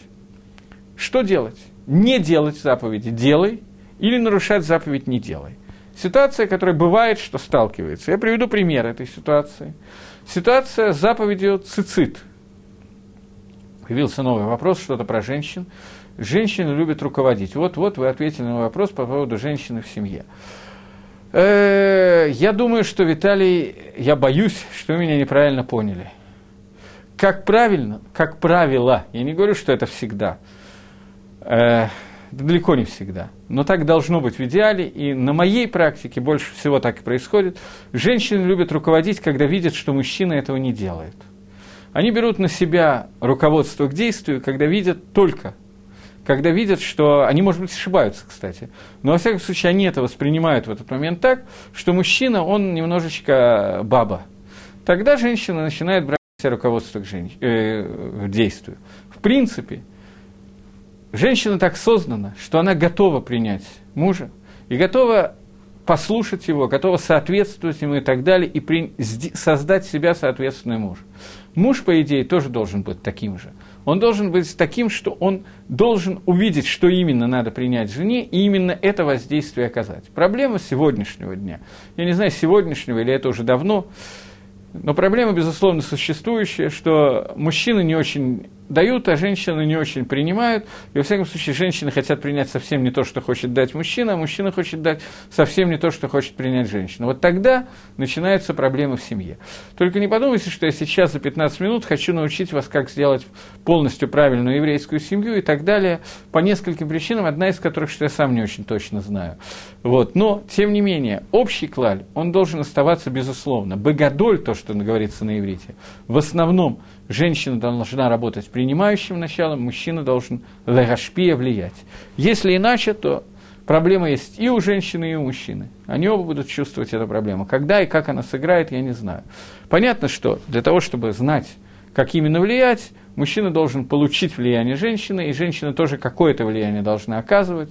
Что делать? Не делать заповеди «делай» или нарушать заповедь «не делай». Ситуация, которая бывает, что сталкивается. Я приведу пример этой ситуации. Ситуация с заповедью «цицит», Появился новый вопрос, что-то про женщин. Женщины любят руководить. Вот-вот вы ответили на вопрос по поводу женщины в семье. Э, я думаю, что, Виталий, я боюсь, что вы меня неправильно поняли. Как правильно, как правило, я не говорю, что это всегда, э, далеко не всегда, но так должно быть в идеале, и на моей практике больше всего так и происходит. Женщины любят руководить, когда видят, что мужчина этого не делает. Они берут на себя руководство к действию, когда видят только когда видят, что они, может быть, ошибаются, кстати, но, во всяком случае, они это воспринимают в этот момент так, что мужчина, он немножечко баба. Тогда женщина начинает брать руководство к, женщ... э, к действию. В принципе, женщина так создана, что она готова принять мужа и готова послушать его, готова соответствовать ему и так далее, и при... создать себя соответственный муж. Муж, по идее, тоже должен быть таким же – он должен быть таким, что он должен увидеть, что именно надо принять жене, и именно это воздействие оказать. Проблема сегодняшнего дня, я не знаю, сегодняшнего или это уже давно, но проблема, безусловно, существующая, что мужчины не очень дают, а женщины не очень принимают. И, во всяком случае, женщины хотят принять совсем не то, что хочет дать мужчина, а мужчина хочет дать совсем не то, что хочет принять женщина. Вот тогда начинаются проблемы в семье. Только не подумайте, что я сейчас за 15 минут хочу научить вас, как сделать полностью правильную еврейскую семью и так далее, по нескольким причинам, одна из которых, что я сам не очень точно знаю. Вот. Но, тем не менее, общий клаль, он должен оставаться безусловно. Богодоль, то, что говорится на иврите, в основном женщина должна работать принимающим началом, мужчина должен легашпия влиять. Если иначе, то проблема есть и у женщины, и у мужчины. Они оба будут чувствовать эту проблему. Когда и как она сыграет, я не знаю. Понятно, что для того, чтобы знать, как именно влиять, мужчина должен получить влияние женщины, и женщина тоже какое-то влияние должна оказывать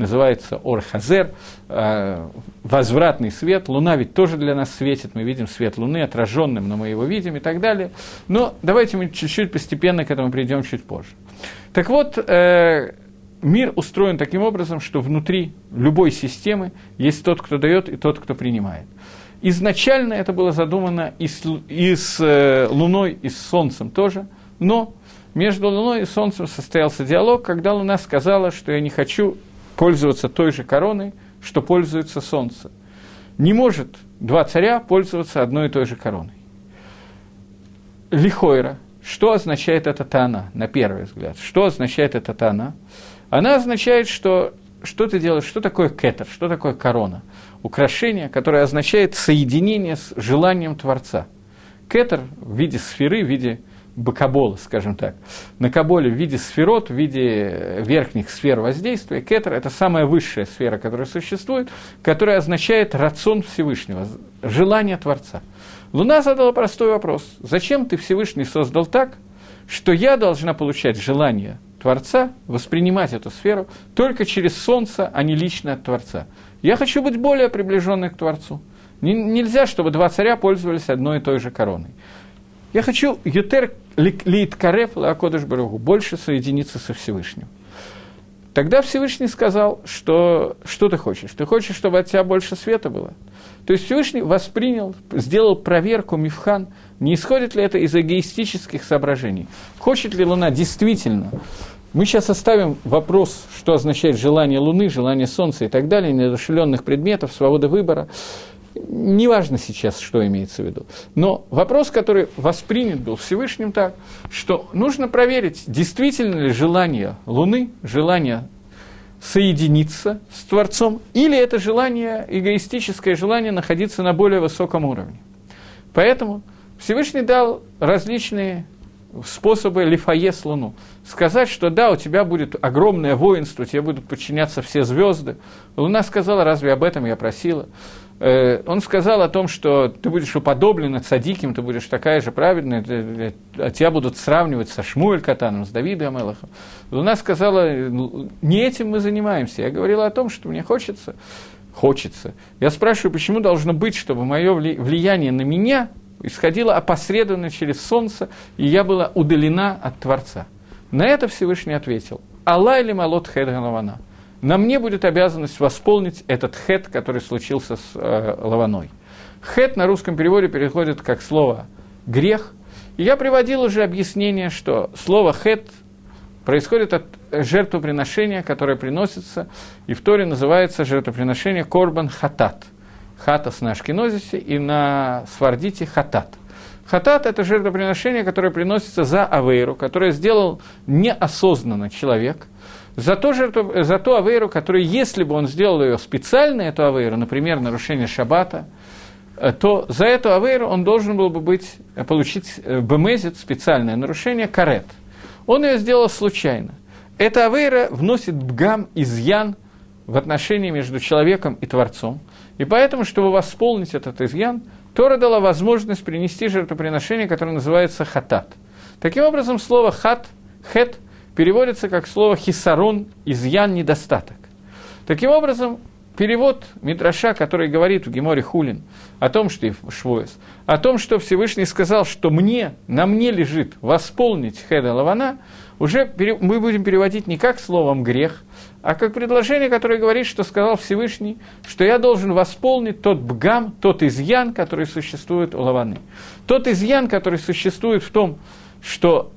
называется Орхазер, э, возвратный свет. Луна ведь тоже для нас светит, мы видим свет Луны отраженным, но мы его видим и так далее. Но давайте мы чуть-чуть постепенно к этому придем чуть позже. Так вот, э, мир устроен таким образом, что внутри любой системы есть тот, кто дает, и тот, кто принимает. Изначально это было задумано и с, и с э, Луной, и с Солнцем тоже, но между Луной и Солнцем состоялся диалог, когда Луна сказала, что я не хочу пользоваться той же короной, что пользуется солнце. Не может два царя пользоваться одной и той же короной. Лихойра. Что означает эта тана, на первый взгляд? Что означает эта тана? Она означает, что что ты делаешь, что такое кетер, что такое корона? Украшение, которое означает соединение с желанием Творца. Кетер в виде сферы, в виде бакабола, скажем так, на каболе в виде сферот, в виде верхних сфер воздействия, кетер – это самая высшая сфера, которая существует, которая означает рацион Всевышнего, желание Творца. Луна задала простой вопрос. Зачем ты Всевышний создал так, что я должна получать желание Творца, воспринимать эту сферу только через Солнце, а не лично от Творца? Я хочу быть более приближенной к Творцу. Нельзя, чтобы два царя пользовались одной и той же короной. Я хочу ютер лит карев лакодыш барагу, больше соединиться со Всевышним. Тогда Всевышний сказал, что что ты хочешь? Ты хочешь, чтобы от тебя больше света было? То есть Всевышний воспринял, сделал проверку Мифхан, не исходит ли это из эгоистических соображений. Хочет ли Луна действительно мы сейчас оставим вопрос, что означает желание Луны, желание Солнца и так далее, неодушевленных предметов, свобода выбора. Неважно сейчас, что имеется в виду. Но вопрос, который воспринят был Всевышним так, что нужно проверить, действительно ли желание Луны, желание соединиться с Творцом, или это желание, эгоистическое желание находиться на более высоком уровне. Поэтому Всевышний дал различные способы лифаес Луну. Сказать, что да, у тебя будет огромное воинство, тебе будут подчиняться все звезды. Луна сказала, разве об этом я просила? Э, он сказал о том, что ты будешь уподоблена цадиким, ты будешь такая же праведная, а тебя будут сравнивать со Шмуэль Катаном, с Давидом Амелахом. Луна сказала, «Ну, не этим мы занимаемся. Я говорила о том, что мне хочется, хочется. Я спрашиваю, почему должно быть, чтобы мое влияние на меня исходило опосредованно через солнце, и я была удалена от Творца. На это Всевышний ответил. Аллах или Малот Хедганавана – на мне будет обязанность восполнить этот хет, который случился с э, Лаваной. Хет на русском переводе переходит как слово грех, И я приводил уже объяснение, что слово «хет» происходит от жертвоприношения, которое приносится, и в Торе называется жертвоприношение «корбан хатат». Хатас на ашкенозисе и на свардите хатат. Хатат – это жертвоприношение, которое приносится за авейру, которое сделал неосознанно человек, за, то жертву, за ту авейру, которую, если бы он сделал ее специально, эту авейру, например, нарушение шаббата, э, то за эту авейру он должен был бы быть, э, получить э, бемезит, специальное нарушение, карет. Он ее сделал случайно. Эта авейра вносит бгам, изъян в отношении между человеком и Творцом. И поэтому, чтобы восполнить этот изъян, Тора дала возможность принести жертвоприношение, которое называется хатат. Таким образом, слово хат, хет, переводится как слово хисарон, изъян, недостаток. Таким образом, перевод Митраша, который говорит в Геморе Хулин о том, что Швоес, о том, что Всевышний сказал, что мне, на мне лежит восполнить хеда лавана, уже мы будем переводить не как словом грех, а как предложение, которое говорит, что сказал Всевышний, что я должен восполнить тот бгам, тот изъян, который существует у Лаваны. Тот изъян, который существует в том, что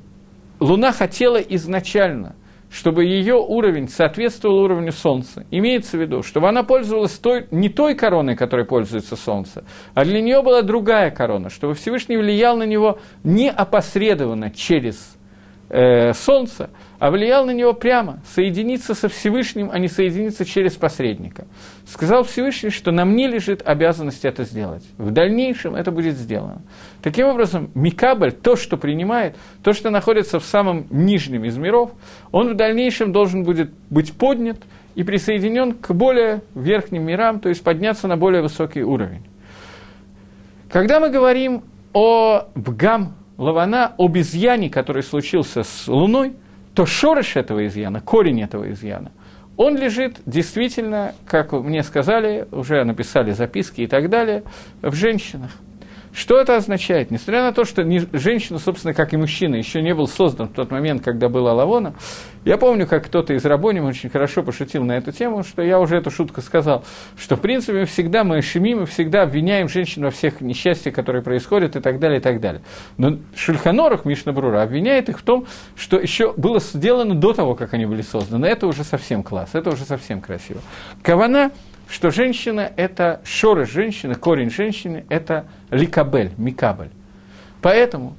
Луна хотела изначально, чтобы ее уровень соответствовал уровню Солнца. Имеется в виду, чтобы она пользовалась той, не той короной, которой пользуется Солнце, а для нее была другая корона, чтобы Всевышний влиял на него не опосредованно через э, Солнце, а влиял на него прямо, соединиться со Всевышним, а не соединиться через посредника. Сказал Всевышний, что на мне лежит обязанность это сделать. В дальнейшем это будет сделано. Таким образом, Микабль, то, что принимает, то, что находится в самом нижнем из миров, он в дальнейшем должен будет быть поднят и присоединен к более верхним мирам, то есть подняться на более высокий уровень. Когда мы говорим о Бгам Лавана, об изъяне, который случился с Луной – то шорыш этого изъяна, корень этого изъяна, он лежит действительно, как мне сказали, уже написали записки и так далее, в женщинах. Что это означает? Несмотря на то, что женщина, собственно, как и мужчина, еще не был создан в тот момент, когда была Лавона, я помню, как кто-то из Рабоним очень хорошо пошутил на эту тему, что я уже эту шутку сказал, что, в принципе, мы всегда, мы шумим, мы всегда обвиняем женщин во всех несчастьях, которые происходят, и так далее, и так далее. Но Шульханорах Мишнабрура обвиняет их в том, что еще было сделано до того, как они были созданы. Это уже совсем класс, это уже совсем красиво. Кавана что женщина – это шоры женщины, корень женщины – это ликабель, микабель. Поэтому,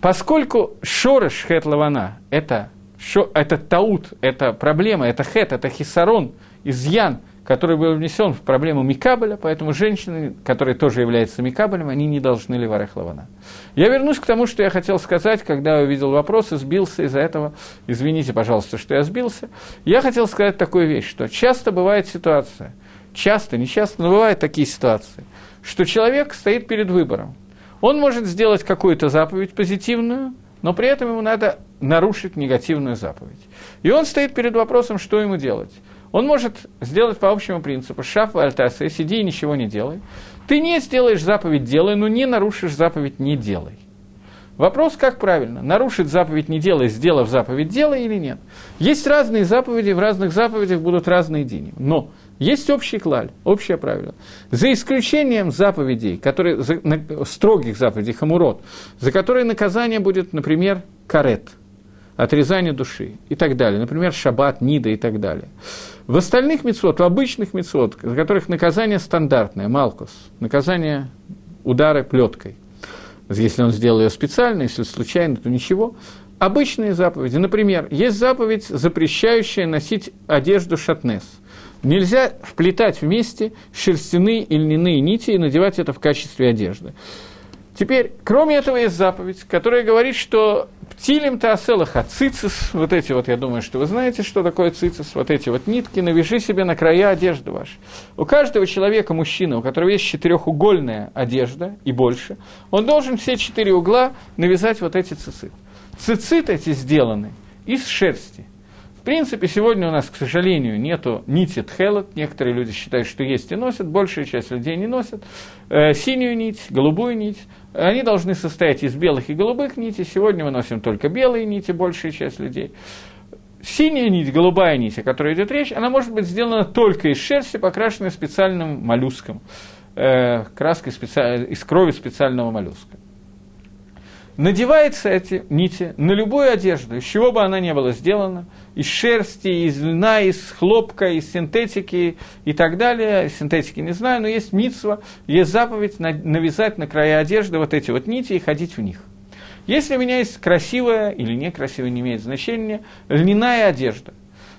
поскольку шорыш хет лавана – это, шо, это таут, это проблема, это хет, это хисарон, изъян, который был внесен в проблему Микабеля, поэтому женщины, которые тоже являются Микабелем, они не должны ливарех лавана. Я вернусь к тому, что я хотел сказать, когда я увидел вопрос и сбился из-за этого. Извините, пожалуйста, что я сбился. Я хотел сказать такую вещь, что часто бывает ситуация – часто, не часто, но бывают такие ситуации, что человек стоит перед выбором. Он может сделать какую-то заповедь позитивную, но при этом ему надо нарушить негативную заповедь. И он стоит перед вопросом, что ему делать. Он может сделать по общему принципу «шаф альтаса, сиди и ничего не делай». Ты не сделаешь заповедь «делай», но не нарушишь заповедь «не делай». Вопрос, как правильно, нарушить заповедь «не делай», сделав заповедь «делай» или нет. Есть разные заповеди, в разных заповедях будут разные дни. Но есть общий клаль, общее правило. За исключением заповедей, которые, за, на, строгих заповедей, хамурот, за которые наказание будет, например, карет, отрезание души и так далее. Например, шаббат, нида и так далее. В остальных мецвод, в обычных мецвод, за которых наказание стандартное, малкус, наказание удары плеткой. Если он сделал ее специально, если случайно, то ничего. Обычные заповеди. Например, есть заповедь, запрещающая носить одежду шатнес – Нельзя вплетать вместе шерстяные и льняные нити и надевать это в качестве одежды. Теперь, кроме этого, есть заповедь, которая говорит, что птилем таоселаха цицис, вот эти вот, я думаю, что вы знаете, что такое цицис, вот эти вот нитки, навяжи себе на края одежды вашей. У каждого человека, мужчины, у которого есть четырехугольная одежда и больше, он должен все четыре угла навязать вот эти цицит. Цицит эти сделаны из шерсти – принципе, сегодня у нас, к сожалению, нету нити тхелот. Некоторые люди считают, что есть и носят, большая часть людей не носят. Э, синюю нить, голубую нить. Они должны состоять из белых и голубых нитей. Сегодня мы носим только белые нити, большая часть людей. Синяя нить, голубая нить, о которой идет речь, она может быть сделана только из шерсти, покрашенной специальным моллюском, э, краской специ... из крови специального моллюска. Надевается эти нити на любую одежду, из чего бы она ни была сделана, из шерсти, из льна, из хлопка, из синтетики и так далее. Синтетики не знаю, но есть митсва, есть заповедь навязать на края одежды вот эти вот нити и ходить в них. Если у меня есть красивая или некрасивая, не имеет значения, льняная одежда,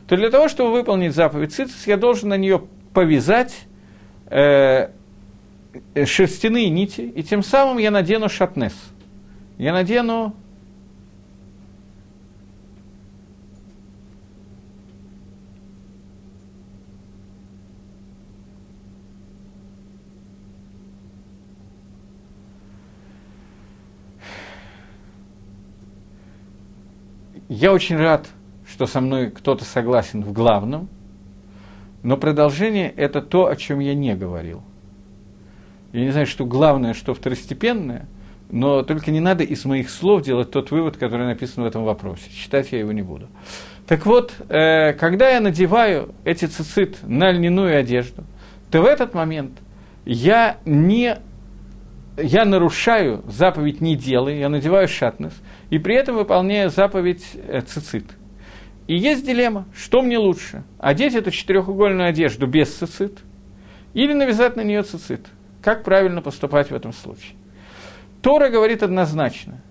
то для того, чтобы выполнить заповедь цицис, я должен на нее повязать э, шерстяные нити, и тем самым я надену шатнес – я надену Я очень рад, что со мной кто-то согласен в главном, но продолжение – это то, о чем я не говорил. Я не знаю, что главное, что второстепенное – но только не надо из моих слов делать тот вывод, который написан в этом вопросе. Читать я его не буду. Так вот, э, когда я надеваю эти цицит на льняную одежду, то в этот момент я не я нарушаю заповедь «не делай», я надеваю шатнес, и при этом выполняю заповедь э, цицит. И есть дилемма, что мне лучше, одеть эту четырехугольную одежду без цицит или навязать на нее цицит. Как правильно поступать в этом случае? Тора говорит однозначно.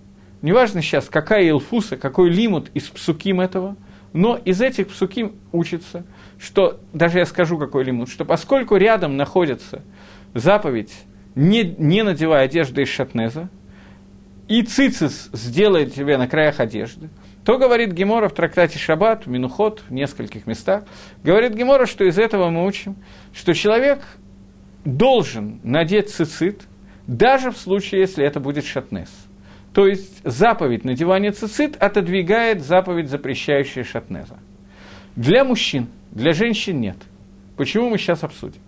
Неважно сейчас, какая Илфуса, какой лимут из псуким этого, но из этих псуким учится, что, даже я скажу, какой лимут, что поскольку рядом находится заповедь, не, не надевая одежды из шатнеза, и цицис сделает тебе на краях одежды, то говорит Гемора в трактате Шаббат, Минухот, в нескольких местах, говорит Гемора, что из этого мы учим, что человек должен надеть цицит – даже в случае, если это будет шатнес. То есть заповедь надевания цицит отодвигает заповедь, запрещающая шатнеза. Для мужчин, для женщин нет. Почему мы сейчас обсудим?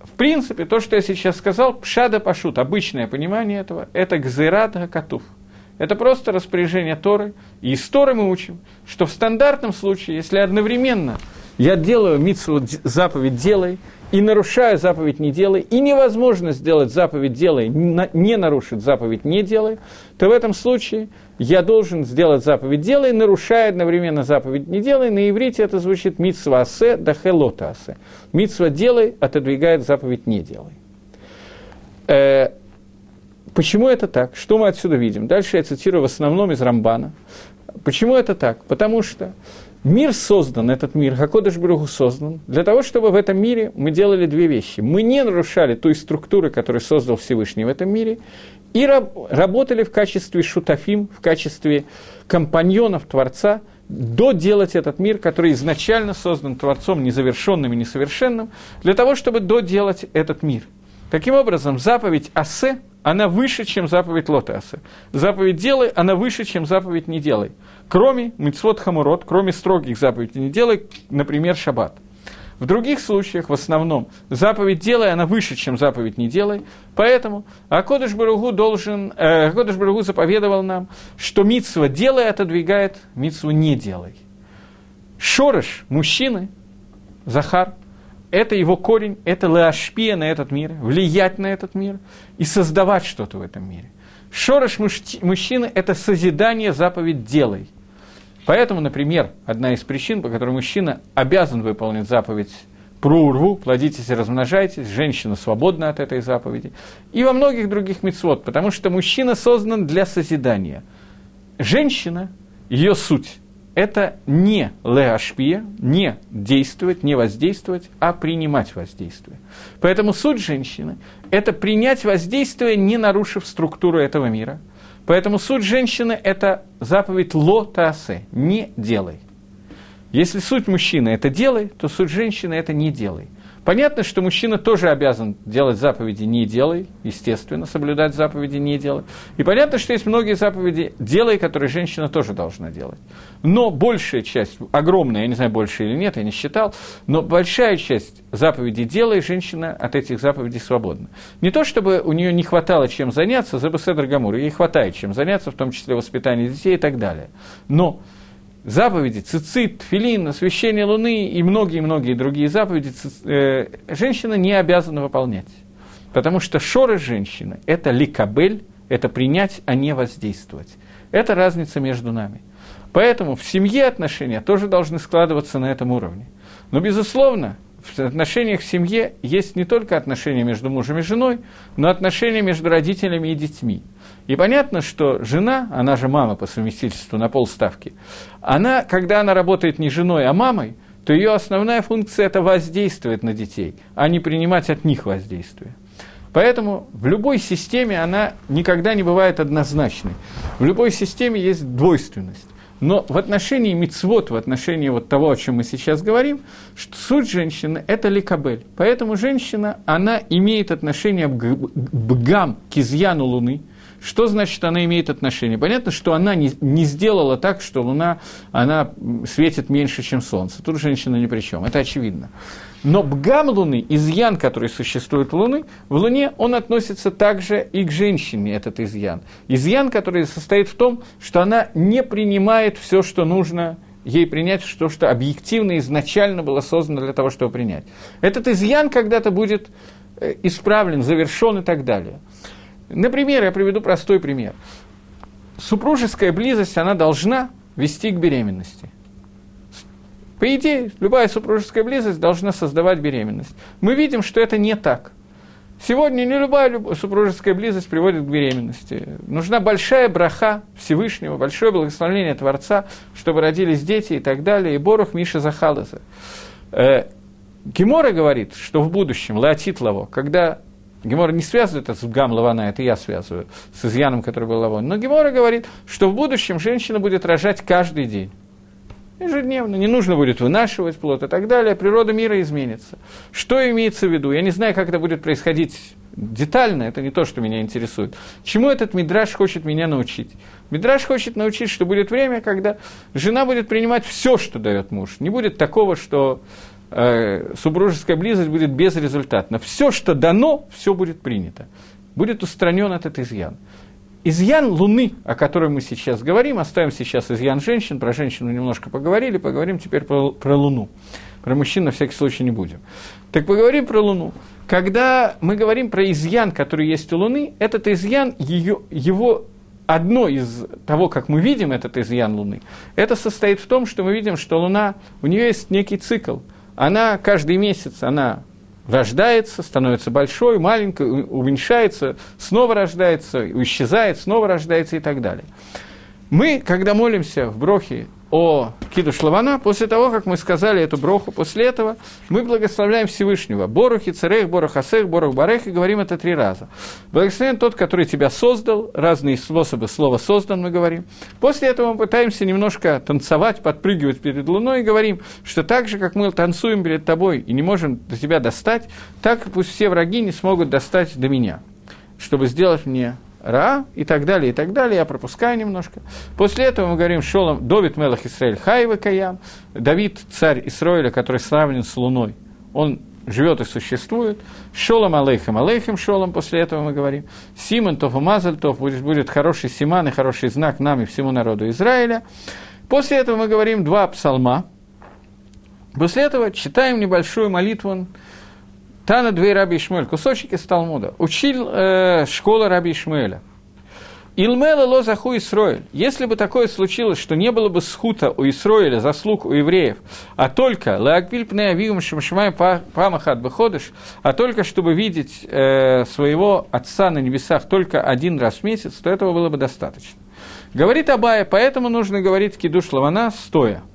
В принципе, то, что я сейчас сказал, пшада пашут, обычное понимание этого, это гзерат гакатув. Это просто распоряжение Торы. И из Торы мы учим, что в стандартном случае, если одновременно я делаю митсу заповедь «делай», и нарушаю заповедь «не делай», и невозможно сделать заповедь «делай», не нарушить заповедь «не делай», то в этом случае я должен сделать заповедь «делай», нарушая одновременно заповедь «не делай». На иврите это звучит «митсва асе да хелота асе». «Митсва делай» отодвигает заповедь «не делай». Э, почему это так? Что мы отсюда видим? Дальше я цитирую в основном из Рамбана. Почему это так? Потому что Мир создан, этот мир, Хакодыш Бруху создан, для того, чтобы в этом мире мы делали две вещи. Мы не нарушали той структуры, которую создал Всевышний в этом мире, и раб- работали в качестве шутафим, в качестве компаньонов Творца, доделать этот мир, который изначально создан Творцом незавершенным и несовершенным, для того, чтобы доделать этот мир. Таким образом, заповедь Асе, она выше, чем заповедь Лотасе. Заповедь «делай», она выше, чем заповедь «не делай» кроме мицвод хамурот, кроме строгих заповедей не делай, например, шаббат. В других случаях, в основном, заповедь делай, она выше, чем заповедь не делай. Поэтому Акодыш Баругу должен, э, Баругу заповедовал нам, что митсва делай отодвигает, митсву не делай. Шорыш мужчины, Захар, это его корень, это леашпия на этот мир, влиять на этот мир и создавать что-то в этом мире. Шорош мужчины – это созидание заповедь «делай». Поэтому, например, одна из причин, по которой мужчина обязан выполнить заповедь про урву, плодитесь и размножайтесь, женщина свободна от этой заповеди, и во многих других мецвод, потому что мужчина создан для созидания. Женщина, ее суть, это не леашпия, не действовать, не воздействовать, а принимать воздействие. Поэтому суть женщины – это принять воздействие, не нарушив структуру этого мира. Поэтому суть женщины – это заповедь ло таасе – не делай. Если суть мужчины – это делай, то суть женщины – это не делай. Понятно, что мужчина тоже обязан делать заповеди «не делай», естественно, соблюдать заповеди «не делай». И понятно, что есть многие заповеди «делай», которые женщина тоже должна делать. Но большая часть, огромная, я не знаю, больше или нет, я не считал, но большая часть заповедей «делай» женщина от этих заповедей свободна. Не то, чтобы у нее не хватало чем заняться, за Беседр Гамур, ей хватает чем заняться, в том числе воспитание детей и так далее. Но заповеди, цицит, филин, освящение Луны и многие-многие другие заповеди э, женщина не обязана выполнять. Потому что шоры женщины – это ликабель, это принять, а не воздействовать. Это разница между нами. Поэтому в семье отношения тоже должны складываться на этом уровне. Но, безусловно, в отношениях в семье есть не только отношения между мужем и женой, но отношения между родителями и детьми. И понятно, что жена, она же мама по совместительству на полставки, она, когда она работает не женой, а мамой, то ее основная функция – это воздействовать на детей, а не принимать от них воздействие. Поэтому в любой системе она никогда не бывает однозначной. В любой системе есть двойственность. Но в отношении мицвод, в отношении вот того, о чем мы сейчас говорим, что суть женщины – это ликабель. Поэтому женщина, она имеет отношение к бгам, к изъяну Луны – что значит она имеет отношение? Понятно, что она не, не сделала так, что Луна она светит меньше, чем Солнце. Тут женщина ни при чем, это очевидно. Но бгам Луны, изъян, который существует в Луны, в Луне он относится также и к женщине, этот изъян. Изъян, который состоит в том, что она не принимает все, что нужно ей принять, что, что объективно изначально было создано для того, чтобы принять. Этот изъян когда-то будет э, исправлен, завершен и так далее. Например, я приведу простой пример. Супружеская близость, она должна вести к беременности. По идее, любая супружеская близость должна создавать беременность. Мы видим, что это не так. Сегодня не любая супружеская близость приводит к беременности. Нужна большая браха Всевышнего, большое благословение Творца, чтобы родились дети и так далее. И Борух Миша Захалаза. Э, Гемора говорит, что в будущем, Леотит Лаво, когда Гемора не связывает это с Гам Лавана, это я связываю, с изъяном, который был Лавон. Но Гемора говорит, что в будущем женщина будет рожать каждый день. Ежедневно, не нужно будет вынашивать плод и так далее, природа мира изменится. Что имеется в виду? Я не знаю, как это будет происходить детально, это не то, что меня интересует. Чему этот Мидраш хочет меня научить? Мидраш хочет научить, что будет время, когда жена будет принимать все, что дает муж. Не будет такого, что супружеская близость будет безрезультатна. Все, что дано, все будет принято. Будет устранен этот изъян. Изъян Луны, о которой мы сейчас говорим, оставим сейчас изъян женщин, про женщину немножко поговорили, поговорим теперь про, про Луну. Про мужчин на всякий случай не будем. Так поговорим про Луну. Когда мы говорим про изъян, который есть у Луны, этот изъян, ее, его одно из того, как мы видим этот изъян Луны, это состоит в том, что мы видим, что Луна, у нее есть некий цикл – она каждый месяц, она рождается, становится большой, маленькой, уменьшается, снова рождается, исчезает, снова рождается и так далее. Мы, когда молимся в Брохе о Кидуш Лавана, после того, как мы сказали эту броху, после этого мы благословляем Всевышнего. Борухи, Царех, Борух Асех, Борух Барех, и говорим это три раза. Благословен тот, который тебя создал, разные способы слова «создан» мы говорим. После этого мы пытаемся немножко танцевать, подпрыгивать перед Луной и говорим, что так же, как мы танцуем перед тобой и не можем до тебя достать, так пусть все враги не смогут достать до меня, чтобы сделать мне Ра и так далее, и так далее. Я пропускаю немножко. После этого мы говорим Шолом, Довид Мелах Исраиль Хайва Каям, Давид, царь Исраиля, который сравнен с Луной, он живет и существует. Шолом алейхем, алейхем шолом, после этого мы говорим. Симон тов умазаль тов, будет, будет хороший симан и хороший знак нам и всему народу Израиля. После этого мы говорим два псалма. После этого читаем небольшую молитву Тана Двей Раби Ишмуэль, кусочек из Талмуда, учил э, школа Раби Ишмуэля. Илмела ло заху Исроэль. Если бы такое случилось, что не было бы схута у Исроэля, заслуг у евреев, а только лааквиль пне авигам шамшамай памахат беходыш, а только чтобы видеть э, своего отца на небесах только один раз в месяц, то этого было бы достаточно. Говорит Абая, поэтому нужно говорить кидуш лавана стоя –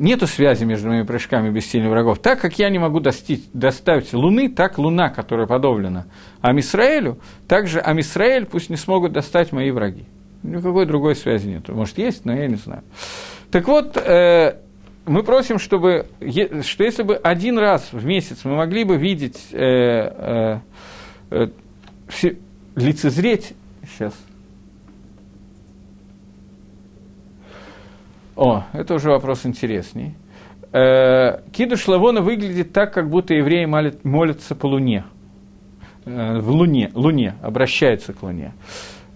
нету связи между моими прыжками без сильных врагов. Так как я не могу достичь, доставить Луны, так Луна, которая подоблена Амисраэлю, также Амисраэль пусть не смогут достать мои враги. Никакой другой связи нет. Может, есть, но я не знаю. Так вот, э, мы просим, чтобы, что если бы один раз в месяц мы могли бы видеть, э, э, э, лицезреть, сейчас – О, это уже вопрос интересней. Э, Кидуш Лавона выглядит так, как будто евреи молят, молятся по Луне. Э, в Луне, Луне, обращаются к Луне.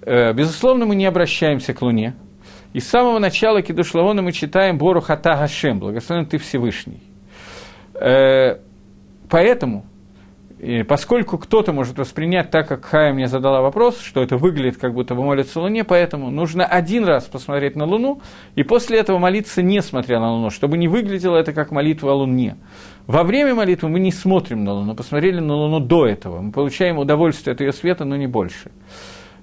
Э, безусловно, мы не обращаемся к Луне. И с самого начала Кидуш Лавона мы читаем Бору Хата Гашем, благословен ты Всевышний. поэтому и поскольку кто-то может воспринять так, как Хая мне задала вопрос, что это выглядит, как будто бы молится Луне, поэтому нужно один раз посмотреть на Луну, и после этого молиться, не смотря на Луну, чтобы не выглядело это как молитва о Луне. Во время молитвы мы не смотрим на Луну, посмотрели на Луну до этого. Мы получаем удовольствие от ее света, но не больше.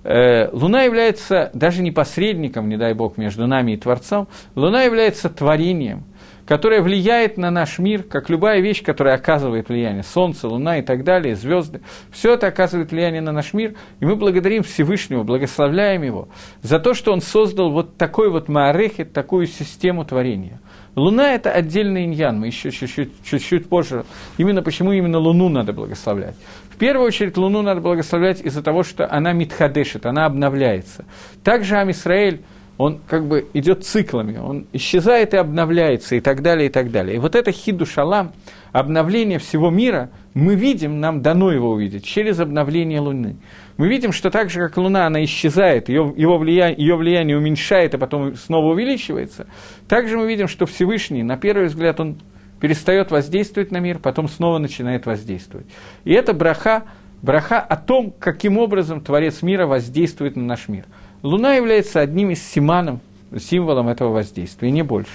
Э, Луна является даже не посредником, не дай Бог, между нами и Творцом. Луна является творением, которая влияет на наш мир, как любая вещь, которая оказывает влияние. Солнце, Луна и так далее, звезды. Все это оказывает влияние на наш мир, и мы благодарим Всевышнего, благословляем Его за то, что Он создал вот такой вот маарехет, такую систему творения. Луна – это отдельный иньян, мы еще чуть-чуть, чуть-чуть позже. Именно почему именно Луну надо благословлять. В первую очередь Луну надо благословлять из-за того, что она митхадешит, она обновляется. Также Амисраэль он как бы идет циклами, он исчезает и обновляется, и так далее, и так далее. И вот это хиду шалам, обновление всего мира, мы видим, нам дано его увидеть, через обновление Луны. Мы видим, что так же, как Луна, она исчезает, ее, его, влияние, ее влияние уменьшает, а потом снова увеличивается, также мы видим, что Всевышний, на первый взгляд, он перестает воздействовать на мир, потом снова начинает воздействовать. И это браха, браха о том, каким образом Творец мира воздействует на наш мир – Луна является одним из симаном, символом этого воздействия, не больше.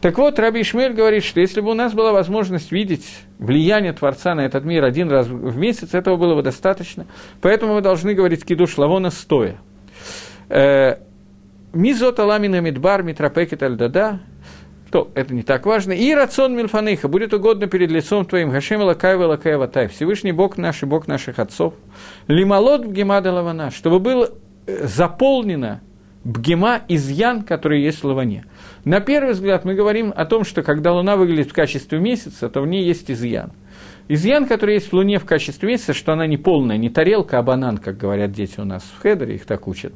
Так вот, Раби Ишмель говорит, что если бы у нас была возможность видеть влияние Творца на этот мир один раз в месяц, этого было бы достаточно. Поэтому мы должны говорить кидуш лавона стоя. Э, Мизот аламина мидбар митропекет альдада, то это не так важно. И рацион мильфаныха, будет угодно перед лицом твоим, Гашем Лакай Лакай Ватай, Всевышний Бог наш и Бог наших отцов, Лималот Гемада Лавана, чтобы был заполнена бгема, изъян, который есть в Лаване. На первый взгляд мы говорим о том, что когда Луна выглядит в качестве месяца, то в ней есть изъян. Изъян, который есть в Луне в качестве месяца, что она не полная, не тарелка, а банан, как говорят дети у нас в Хедере, их так учат,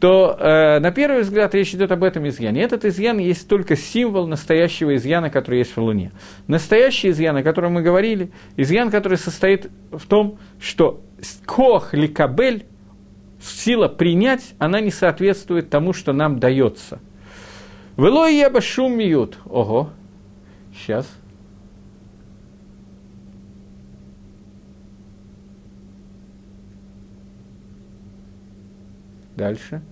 то э, на первый взгляд речь идет об этом изъяне. Этот изъян есть только символ настоящего изъяна, который есть в Луне. Настоящий изъян, о котором мы говорили, изъян, который состоит в том, что кох ликабель, сила принять, она не соответствует тому, что нам дается. Велой еба шум миют. Ого, сейчас. Дальше.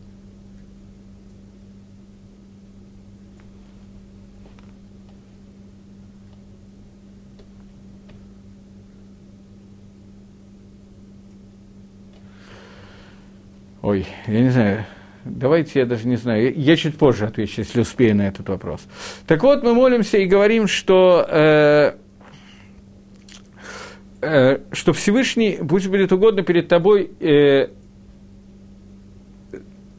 Ой, я не знаю, давайте я даже не знаю, я чуть позже отвечу, если успею на этот вопрос. Так вот, мы молимся и говорим, что, э, э, что Всевышний, будь будет угодно перед тобой, э,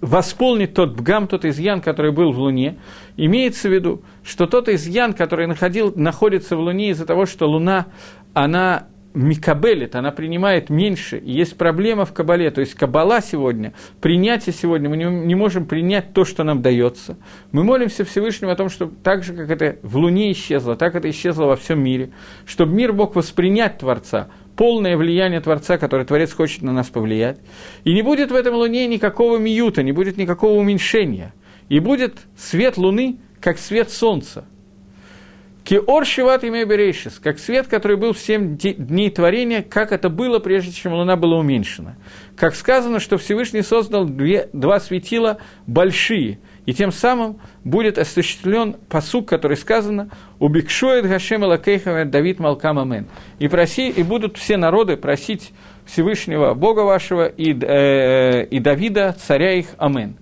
восполнит тот бгам, тот изъян, который был в Луне. Имеется в виду, что тот изъян, который находил, находится в Луне из-за того, что Луна, она микабелит, она принимает меньше, и есть проблема в кабале, то есть кабала сегодня, принятие сегодня, мы не, можем принять то, что нам дается. Мы молимся Всевышнему о том, что так же, как это в Луне исчезло, так это исчезло во всем мире, чтобы мир мог воспринять Творца, полное влияние Творца, который Творец хочет на нас повлиять. И не будет в этом Луне никакого миюта, не будет никакого уменьшения. И будет свет Луны, как свет Солнца – Киор Шиват имя Берейшис, как свет, который был в семь дней творения, как это было, прежде чем луна была уменьшена. Как сказано, что Всевышний создал две, два светила большие, и тем самым будет осуществлен посук, который сказано «Убикшует Гашем Лакейхам Давид Малкам Амен». И, проси, и будут все народы просить Всевышнего Бога вашего и, э, и Давида, царя их, Амен.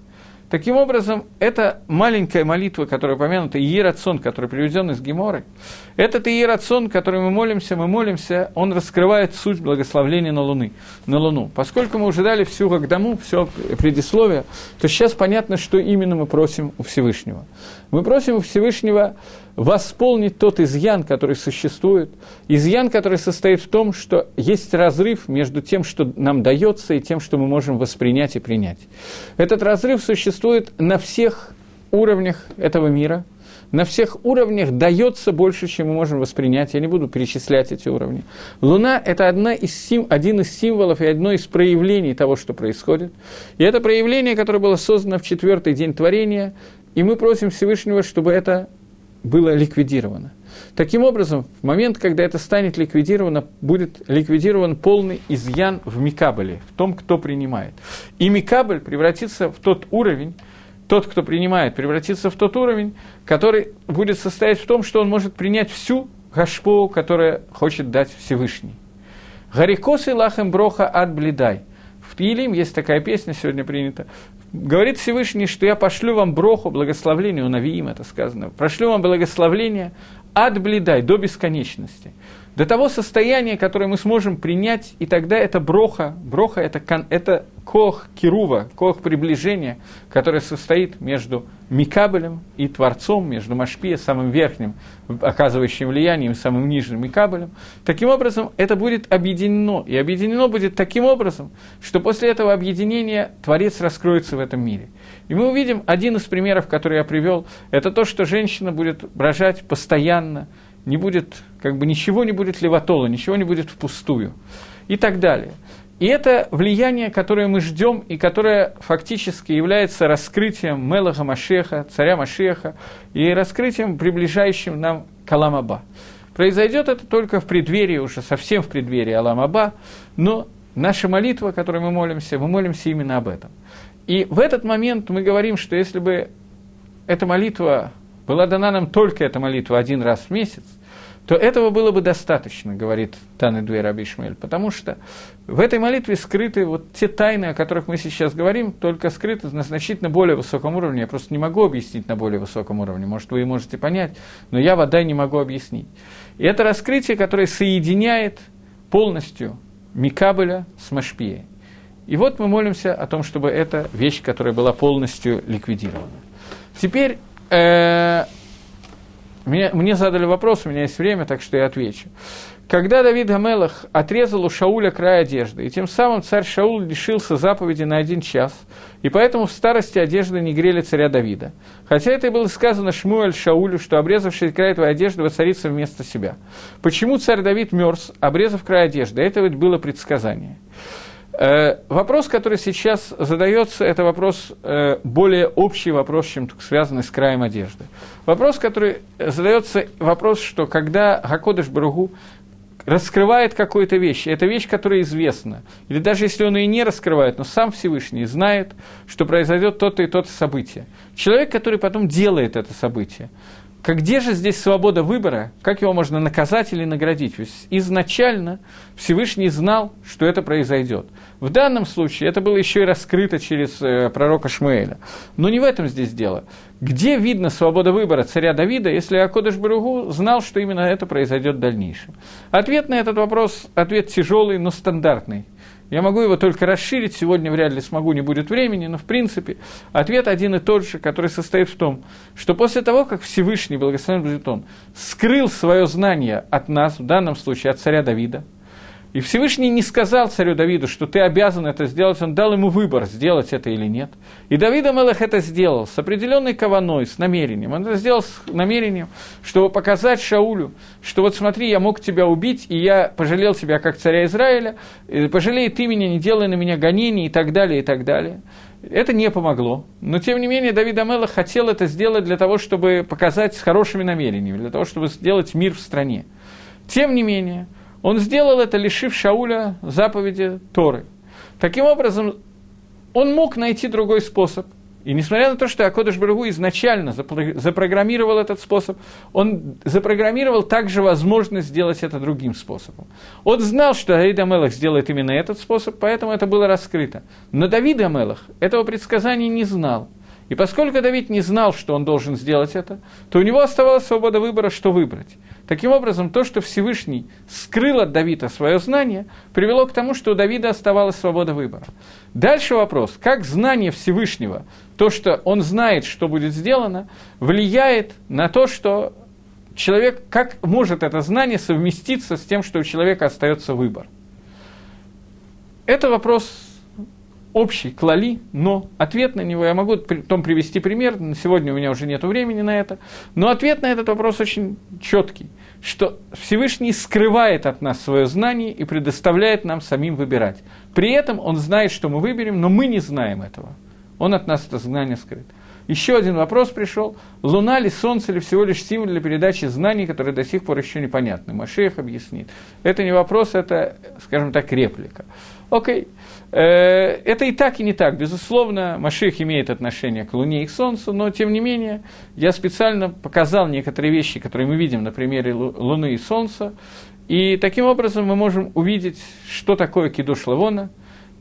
Таким образом, эта маленькая молитва, которая упомянута, Иерацон, который приведен из Геморы, этот Иерацон, который мы молимся, мы молимся, он раскрывает суть благословления на, Луны, на Луну. Поскольку мы уже дали всю Гагдаму, все предисловие, то сейчас понятно, что именно мы просим у Всевышнего. Мы просим Всевышнего восполнить тот изъян, который существует, изъян, который состоит в том, что есть разрыв между тем, что нам дается, и тем, что мы можем воспринять и принять. Этот разрыв существует на всех уровнях этого мира, на всех уровнях дается больше, чем мы можем воспринять. Я не буду перечислять эти уровни. Луна – это одна из сим, один из символов и одно из проявлений того, что происходит. И это проявление, которое было создано в четвертый день творения, и мы просим Всевышнего, чтобы это было ликвидировано. Таким образом, в момент, когда это станет ликвидировано, будет ликвидирован полный изъян в Микабеле, в том, кто принимает. И Микабель превратится в тот уровень, тот, кто принимает, превратится в тот уровень, который будет состоять в том, что он может принять всю гашпу, которую хочет дать Всевышний. Гарикос и лахем броха от блидай. В Тилим есть такая песня, сегодня принята. Говорит Всевышний, что я пошлю вам броху, благословление, у Навиим это сказано, прошлю вам благословление от блидай, до бесконечности до того состояния, которое мы сможем принять, и тогда это броха, броха это, это кох кирува, кох приближения, которое состоит между Микабелем и Творцом, между Машпия, самым верхним, оказывающим влиянием, самым нижним Микабелем. Таким образом, это будет объединено. И объединено будет таким образом, что после этого объединения Творец раскроется в этом мире. И мы увидим один из примеров, который я привел, это то, что женщина будет рожать постоянно, не будет, как бы ничего не будет леватола, ничего не будет впустую и так далее. И это влияние, которое мы ждем, и которое фактически является раскрытием Мелаха Машеха, царя Машеха, и раскрытием, приближающим нам к Аламаба. Произойдет это только в преддверии, уже совсем в преддверии Аламаба, но наша молитва, которой мы молимся, мы молимся именно об этом. И в этот момент мы говорим, что если бы эта молитва была дана нам только эта молитва один раз в месяц, то этого было бы достаточно, говорит Таны Дуэр Абишмель, потому что в этой молитве скрыты вот те тайны, о которых мы сейчас говорим, только скрыты на значительно более высоком уровне. Я просто не могу объяснить на более высоком уровне, может, вы и можете понять, но я вода не могу объяснить. И это раскрытие, которое соединяет полностью Микабеля с Машпией. И вот мы молимся о том, чтобы эта вещь, которая была полностью ликвидирована. Теперь э, мне, мне задали вопрос, у меня есть время, так что я отвечу. Когда Давид Гамелах отрезал у Шауля край одежды, и тем самым царь Шаул лишился заповеди на один час, и поэтому в старости одежды не грели царя Давида. Хотя это и было сказано Шмуэль Шаулю, что обрезавший край твоей одежды воцарится вместо себя. Почему царь Давид мерз, обрезав край одежды? Это ведь было предсказание. Э, вопрос, который сейчас задается, это вопрос, э, более общий вопрос, чем связанный с краем одежды. Вопрос, который задается, вопрос, что когда Гакодыш Баругу раскрывает какую-то вещь, это вещь, которая известна, или даже если он ее не раскрывает, но сам Всевышний знает, что произойдет то-то и то-то событие. Человек, который потом делает это событие, как где же здесь свобода выбора, как его можно наказать или наградить? Ведь изначально Всевышний знал, что это произойдет. В данном случае это было еще и раскрыто через э, пророка Шмуэля. Но не в этом здесь дело. Где видно свобода выбора царя Давида, если Акодыш Баругу знал, что именно это произойдет в дальнейшем? Ответ на этот вопрос, ответ тяжелый, но стандартный. Я могу его только расширить, сегодня вряд ли смогу, не будет времени, но в принципе ответ один и тот же, который состоит в том, что после того, как Всевышний, благословен будет он, скрыл свое знание от нас, в данном случае от царя Давида, и Всевышний не сказал царю Давиду, что ты обязан это сделать, он дал ему выбор, сделать это или нет. И Давид Амелах это сделал с определенной кованой, с намерением. Он это сделал с намерением, чтобы показать Шаулю, что вот смотри, я мог тебя убить, и я пожалел тебя как царя Израиля, пожалей ты меня, не делай на меня гонений и так далее, и так далее. Это не помогло. Но, тем не менее, Давид Амелах хотел это сделать для того, чтобы показать с хорошими намерениями, для того, чтобы сделать мир в стране. Тем не менее, он сделал это, лишив Шауля заповеди Торы. Таким образом, он мог найти другой способ. И несмотря на то, что Акодыш Барагу изначально запрограммировал этот способ, он запрограммировал также возможность сделать это другим способом. Он знал, что Давид Амелах сделает именно этот способ, поэтому это было раскрыто. Но Давид Амелах этого предсказания не знал. И поскольку Давид не знал, что он должен сделать это, то у него оставалась свобода выбора, что выбрать. Таким образом, то, что Всевышний скрыл от Давида свое знание, привело к тому, что у Давида оставалась свобода выбора. Дальше вопрос, как знание Всевышнего, то, что он знает, что будет сделано, влияет на то, что человек, как может это знание совместиться с тем, что у человека остается выбор. Это вопрос общий, клали, но ответ на него, я могу потом привести пример, сегодня у меня уже нет времени на это, но ответ на этот вопрос очень четкий, что Всевышний скрывает от нас свое знание и предоставляет нам самим выбирать. При этом он знает, что мы выберем, но мы не знаем этого. Он от нас это знание скрыт. Еще один вопрос пришел. Луна ли, Солнце ли всего лишь символ для передачи знаний, которые до сих пор еще непонятны? Машех объяснит. Это не вопрос, это, скажем так, реплика. Окей. Э, это и так, и не так. Безусловно, Маших имеет отношение к Луне и к Солнцу, но, тем не менее, я специально показал некоторые вещи, которые мы видим на примере Луны и Солнца, и таким образом мы можем увидеть, что такое кидуш Лавона,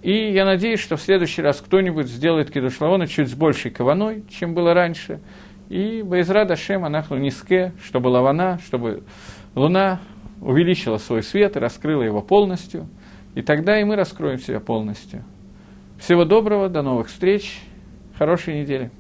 и я надеюсь, что в следующий раз кто-нибудь сделает кидуш Лавона чуть с большей каваной, чем было раньше, и Байзра Дашем Анахну Ниске, чтобы Лавана, чтобы Луна увеличила свой свет и раскрыла его полностью, и тогда и мы раскроем себя полностью. Всего доброго, до новых встреч, хорошей недели.